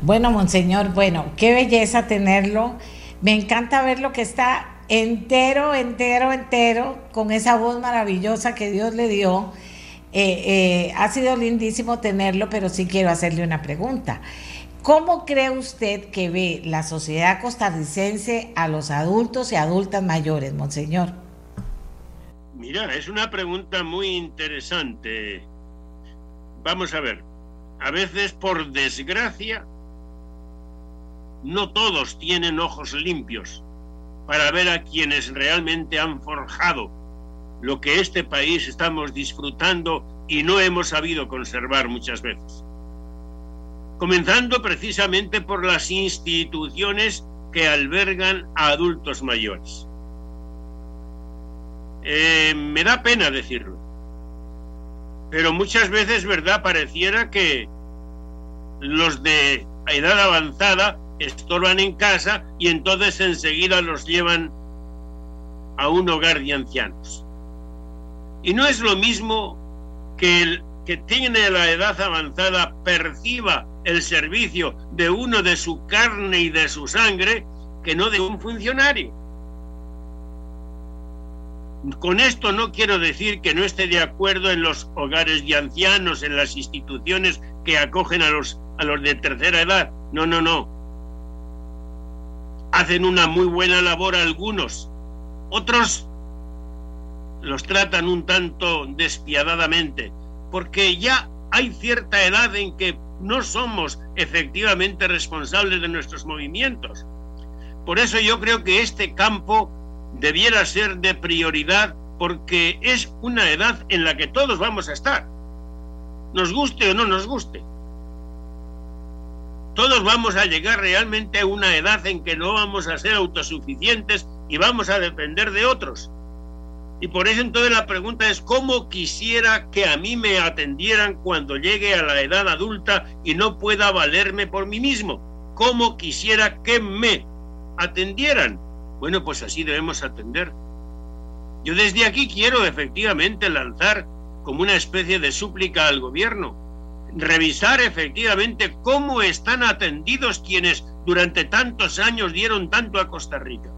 Bueno, monseñor, bueno, qué belleza tenerlo. Me encanta ver lo que está entero, entero, entero, con esa voz maravillosa que Dios le dio. Eh, eh, ha sido lindísimo tenerlo, pero sí quiero hacerle una pregunta. ¿Cómo cree usted que ve la sociedad costarricense a los adultos y adultas mayores, monseñor? Mira, es una pregunta muy interesante. Vamos a ver, a veces por desgracia, no todos tienen ojos limpios para ver a quienes realmente han forjado lo que este país estamos disfrutando y no hemos sabido conservar muchas veces comenzando precisamente por las instituciones que albergan a adultos mayores. Eh, me da pena decirlo. Pero muchas veces, ¿verdad? Pareciera que los de edad avanzada estorban en casa y entonces enseguida los llevan a un hogar de ancianos. Y no es lo mismo que el que tiene la edad avanzada perciba el servicio de uno de su carne y de su sangre que no de un funcionario. Con esto no quiero decir que no esté de acuerdo en los hogares de ancianos, en las instituciones que acogen a los, a los de tercera edad. No, no, no. Hacen una muy buena labor algunos. Otros los tratan un tanto despiadadamente, porque ya hay cierta edad en que no somos efectivamente responsables de nuestros movimientos. Por eso yo creo que este campo debiera ser de prioridad porque es una edad en la que todos vamos a estar, nos guste o no nos guste. Todos vamos a llegar realmente a una edad en que no vamos a ser autosuficientes y vamos a depender de otros. Y por eso entonces la pregunta es, ¿cómo quisiera que a mí me atendieran cuando llegue a la edad adulta y no pueda valerme por mí mismo? ¿Cómo quisiera que me atendieran? Bueno, pues así debemos atender. Yo desde aquí quiero efectivamente lanzar como una especie de súplica al gobierno, revisar efectivamente cómo están atendidos quienes durante tantos años dieron tanto a Costa Rica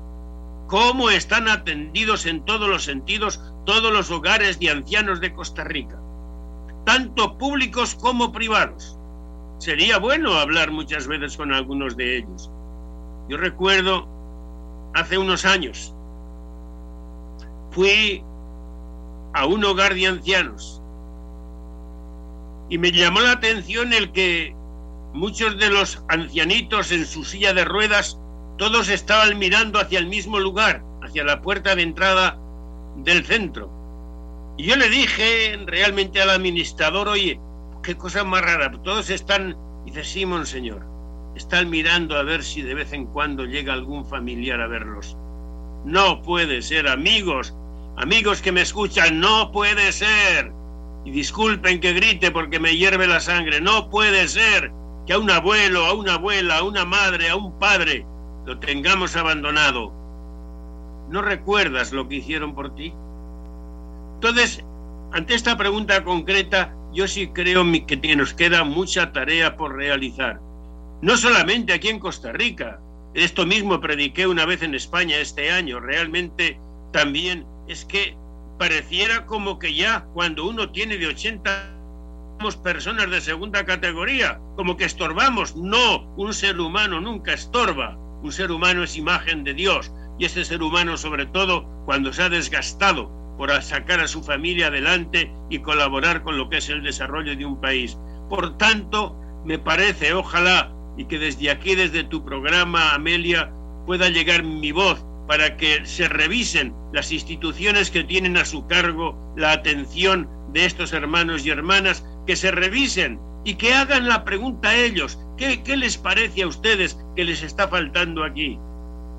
cómo están atendidos en todos los sentidos todos los hogares de ancianos de Costa Rica, tanto públicos como privados. Sería bueno hablar muchas veces con algunos de ellos. Yo recuerdo hace unos años, fui a un hogar de ancianos y me llamó la atención el que muchos de los ancianitos en su silla de ruedas todos estaban mirando hacia el mismo lugar, hacia la puerta de entrada del centro. Y yo le dije realmente al administrador, oye, qué cosa más rara, todos están, dice, sí, monseñor, están mirando a ver si de vez en cuando llega algún familiar a verlos. No puede ser, amigos, amigos que me escuchan, no puede ser. Y disculpen que grite porque me hierve la sangre, no puede ser que a un abuelo, a una abuela, a una madre, a un padre, lo tengamos abandonado, ¿no recuerdas lo que hicieron por ti? Entonces, ante esta pregunta concreta, yo sí creo que nos queda mucha tarea por realizar. No solamente aquí en Costa Rica, esto mismo prediqué una vez en España este año, realmente también es que pareciera como que ya cuando uno tiene de 80 personas de segunda categoría, como que estorbamos. No, un ser humano nunca estorba. Un ser humano es imagen de Dios y ese ser humano sobre todo cuando se ha desgastado por sacar a su familia adelante y colaborar con lo que es el desarrollo de un país. Por tanto, me parece, ojalá, y que desde aquí, desde tu programa, Amelia, pueda llegar mi voz para que se revisen las instituciones que tienen a su cargo la atención de estos hermanos y hermanas, que se revisen y que hagan la pregunta a ellos, ¿qué, les parece a ustedes que les está faltando aquí?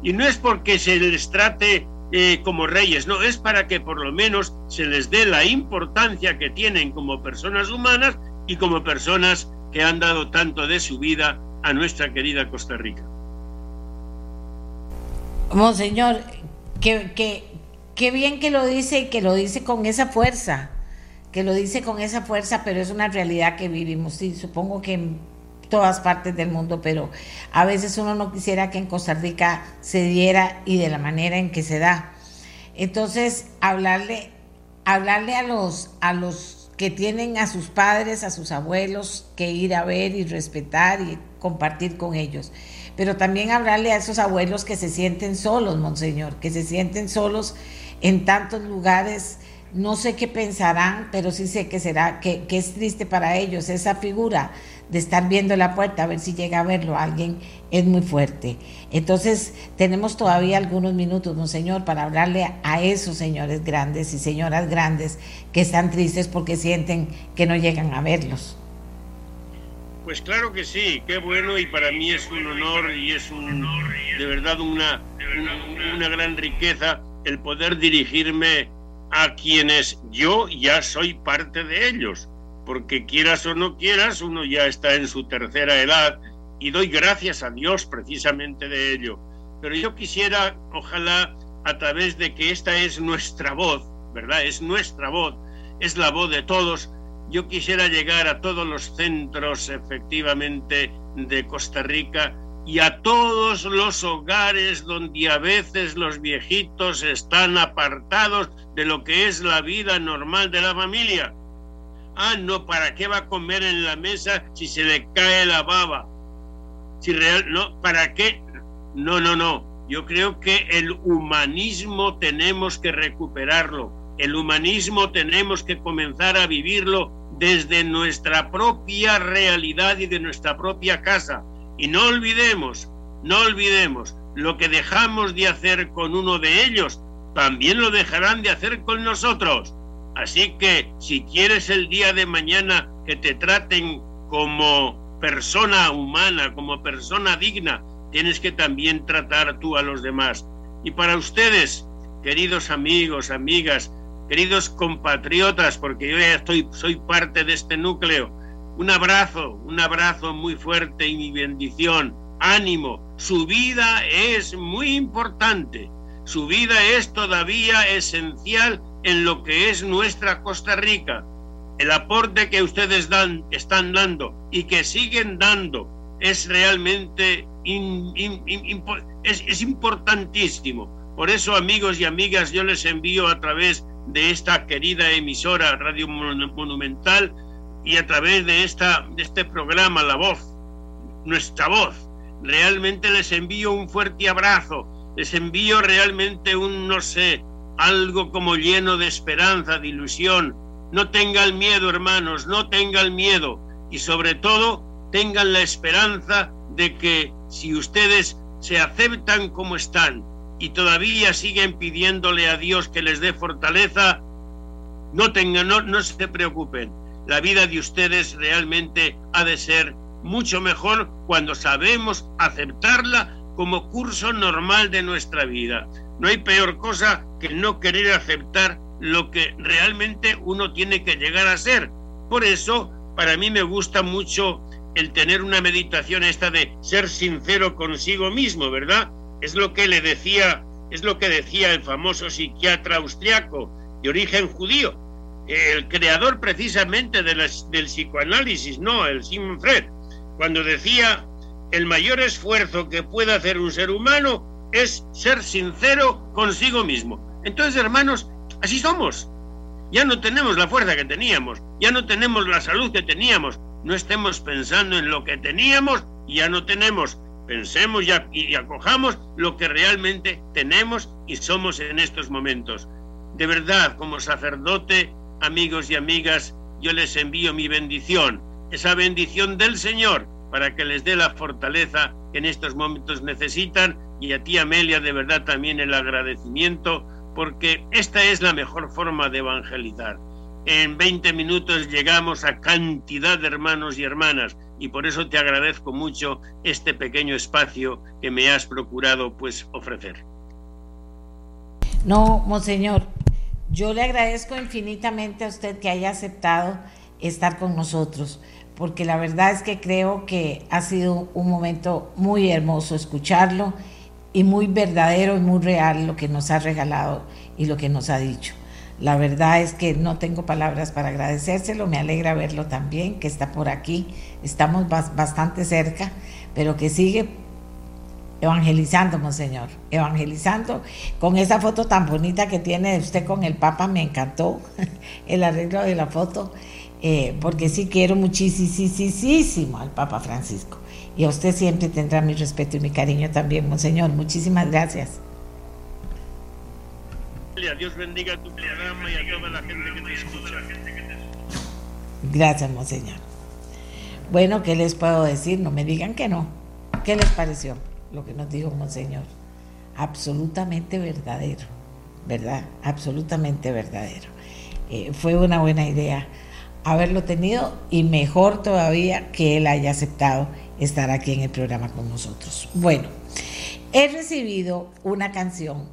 Y no es porque se les trate eh, como reyes, no, es para que por lo menos se les dé la importancia que tienen como personas humanas y como personas que han dado tanto de su vida a nuestra querida Costa Rica. Monseñor, qué que, bien que lo dice y que lo dice con esa fuerza que lo dice con esa fuerza, pero es una realidad que vivimos. Sí, supongo que en todas partes del mundo, pero a veces uno no quisiera que en Costa Rica se diera y de la manera en que se da. Entonces, hablarle, hablarle a los, a los que tienen a sus padres, a sus abuelos, que ir a ver y respetar y compartir con ellos. Pero también hablarle a esos abuelos que se sienten solos, Monseñor, que se sienten solos en tantos lugares no sé qué pensarán, pero sí sé que será, que, es triste para ellos. Esa figura de estar viendo la puerta a ver si llega a verlo alguien es muy fuerte. Entonces, tenemos todavía algunos minutos, Monseñor, para hablarle a esos señores grandes y señoras grandes que están tristes porque sienten que no llegan a verlos. Pues claro que sí, qué bueno y para mí es un honor y es un, de verdad una, una, una gran riqueza el poder dirigirme a quienes yo ya soy parte de ellos, porque quieras o no quieras, uno ya está en su tercera edad y doy gracias a Dios precisamente de ello. Pero yo quisiera, ojalá, a través de que esta es nuestra voz, ¿verdad? Es nuestra voz, es la voz de todos. Yo quisiera llegar a todos los centros, efectivamente, de Costa Rica y a todos los hogares donde a veces los viejitos están apartados de lo que es la vida normal de la familia. Ah, no, ¿para qué va a comer en la mesa si se le cae la baba? Si real, no, ¿para qué? No, no, no. Yo creo que el humanismo tenemos que recuperarlo. El humanismo tenemos que comenzar a vivirlo desde nuestra propia realidad y de nuestra propia casa y no olvidemos, no olvidemos, lo que dejamos de hacer con uno de ellos, también lo dejarán de hacer con nosotros. Así que si quieres el día de mañana que te traten como persona humana, como persona digna, tienes que también tratar tú a los demás. Y para ustedes, queridos amigos, amigas, queridos compatriotas, porque yo estoy, soy parte de este núcleo, un abrazo, un abrazo muy fuerte y mi bendición. Ánimo, su vida es muy importante. Su vida es todavía esencial en lo que es nuestra Costa Rica. El aporte que ustedes dan, están dando y que siguen dando es realmente es, es importantísimo. Por eso, amigos y amigas, yo les envío a través de esta querida emisora Radio Monumental y a través de, esta, de este programa, La Voz, nuestra voz, realmente les envío un fuerte abrazo, les envío realmente un, no sé, algo como lleno de esperanza, de ilusión. No tengan miedo, hermanos, no tengan miedo y sobre todo tengan la esperanza de que si ustedes se aceptan como están y todavía siguen pidiéndole a Dios que les dé fortaleza, no tengan, no, no se preocupen la vida de ustedes realmente ha de ser mucho mejor cuando sabemos aceptarla como curso normal de nuestra vida. No hay peor cosa que no querer aceptar lo que realmente uno tiene que llegar a ser. Por eso, para mí me gusta mucho el tener una meditación esta de ser sincero consigo mismo, ¿verdad? Es lo que le decía, es lo que decía el famoso psiquiatra austriaco de origen judío, el creador precisamente del psicoanálisis, no, el Simon Fred, cuando decía, el mayor esfuerzo que puede hacer un ser humano es ser sincero consigo mismo. Entonces, hermanos, así somos. Ya no tenemos la fuerza que teníamos, ya no tenemos la salud que teníamos, no estemos pensando en lo que teníamos y ya no tenemos. Pensemos y acojamos lo que realmente tenemos y somos en estos momentos. De verdad, como sacerdote, amigos y amigas, yo les envío mi bendición, esa bendición del Señor, para que les dé la fortaleza que en estos momentos necesitan. Y a ti, Amelia, de verdad también el agradecimiento, porque esta es la mejor forma de evangelizar. En 20 minutos llegamos a cantidad de hermanos y hermanas y por eso te agradezco mucho este pequeño espacio que me has procurado pues ofrecer. No, monseñor, yo le agradezco infinitamente a usted que haya aceptado estar con nosotros, porque la verdad es que creo que ha sido un momento muy hermoso escucharlo y muy verdadero y muy real lo que nos ha regalado y lo que nos ha dicho. La verdad es que no tengo palabras para agradecérselo, me alegra verlo también, que está por aquí, estamos bastante cerca, pero que sigue evangelizando, monseñor, evangelizando con esa foto tan bonita que tiene usted con el Papa, me encantó el arreglo de la foto, eh, porque sí quiero muchísimo al Papa Francisco. Y a usted siempre tendrá mi respeto y mi cariño también, monseñor. Muchísimas gracias. Dios bendiga tu programa y a toda la gente que te escucha. Gracias, monseñor. Bueno, ¿qué les puedo decir? No me digan que no. ¿Qué les pareció? lo que nos dijo Monseñor. Absolutamente verdadero, ¿verdad? Absolutamente verdadero. Eh, fue una buena idea haberlo tenido y mejor todavía que él haya aceptado estar aquí en el programa con nosotros. Bueno, he recibido una canción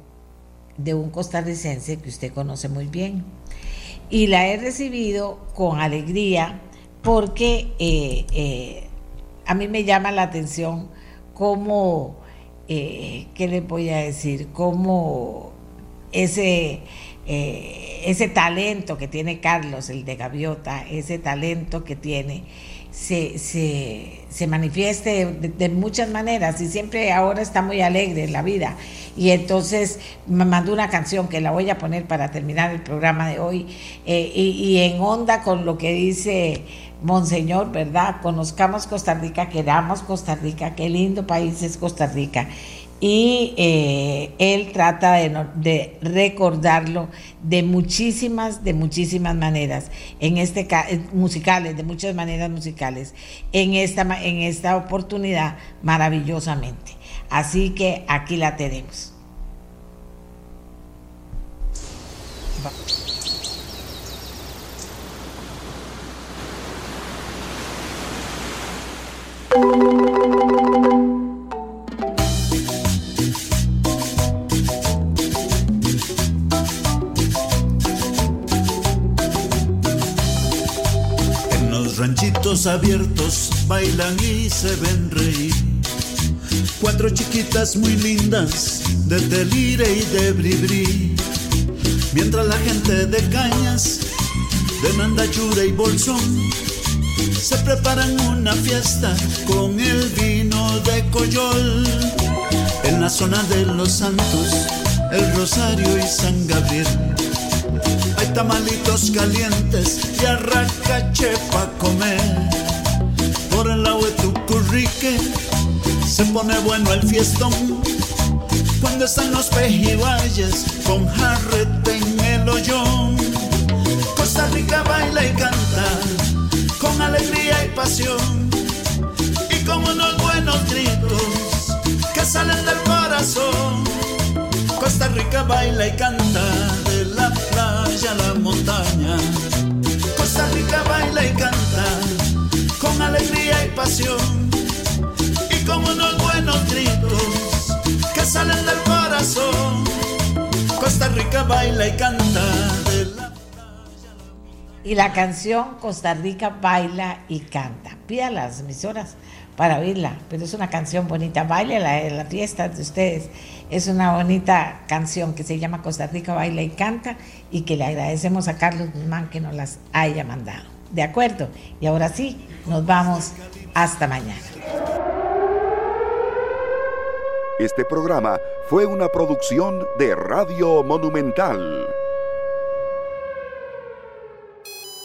de un costarricense que usted conoce muy bien. Y la he recibido con alegría porque eh, eh, a mí me llama la atención cómo, eh, ¿qué le voy a decir? Cómo ese, ese talento que tiene Carlos, el de Gaviota, ese talento que tiene se, se, se manifieste de, muchas maneras y siempre ahora está muy alegre en la vida. Y entonces me mandó una canción que la voy a poner para terminar el programa de hoy eh, y, en onda con lo que dice Monseñor, ¿verdad? Conozcamos Costa Rica, queramos Costa Rica, qué lindo país es Costa Rica y eh, él trata de, recordarlo de muchísimas, de muchísimas maneras, en este musicales, de muchas maneras musicales, en esta, en esta oportunidad maravillosamente. Así que aquí la tenemos. Ranchitos abiertos bailan y se ven reír. Cuatro chiquitas muy lindas de delire y de bribri. Mientras la gente de cañas, de nandachura y bolsón, se preparan una fiesta con el vino de coyol. En la zona de los santos, el rosario y San Gabriel tamalitos calientes y arracache pa' comer. Por el lado de Tucurrique se pone bueno el fiestón. Cuando están los pejibayes con jarrete en el hoyón. Costa Rica baila y canta con alegría y pasión. Y con unos buenos gritos que salen del corazón. Costa Rica baila y canta de la la montaña. Costa Rica baila y canta con alegría y pasión. Y con unos buenos gritos que salen del corazón. Costa Rica baila y canta de la. Y la canción Costa Rica baila y canta. Pida las emisoras para oírla, pero es una canción bonita. Baile en la fiesta de ustedes. Es una bonita canción que se llama Costa Rica Baila y Canta y que le agradecemos a Carlos Guzmán que nos las haya mandado. ¿De acuerdo? Y ahora sí, nos vamos hasta mañana. Este programa fue una producción de Radio Monumental.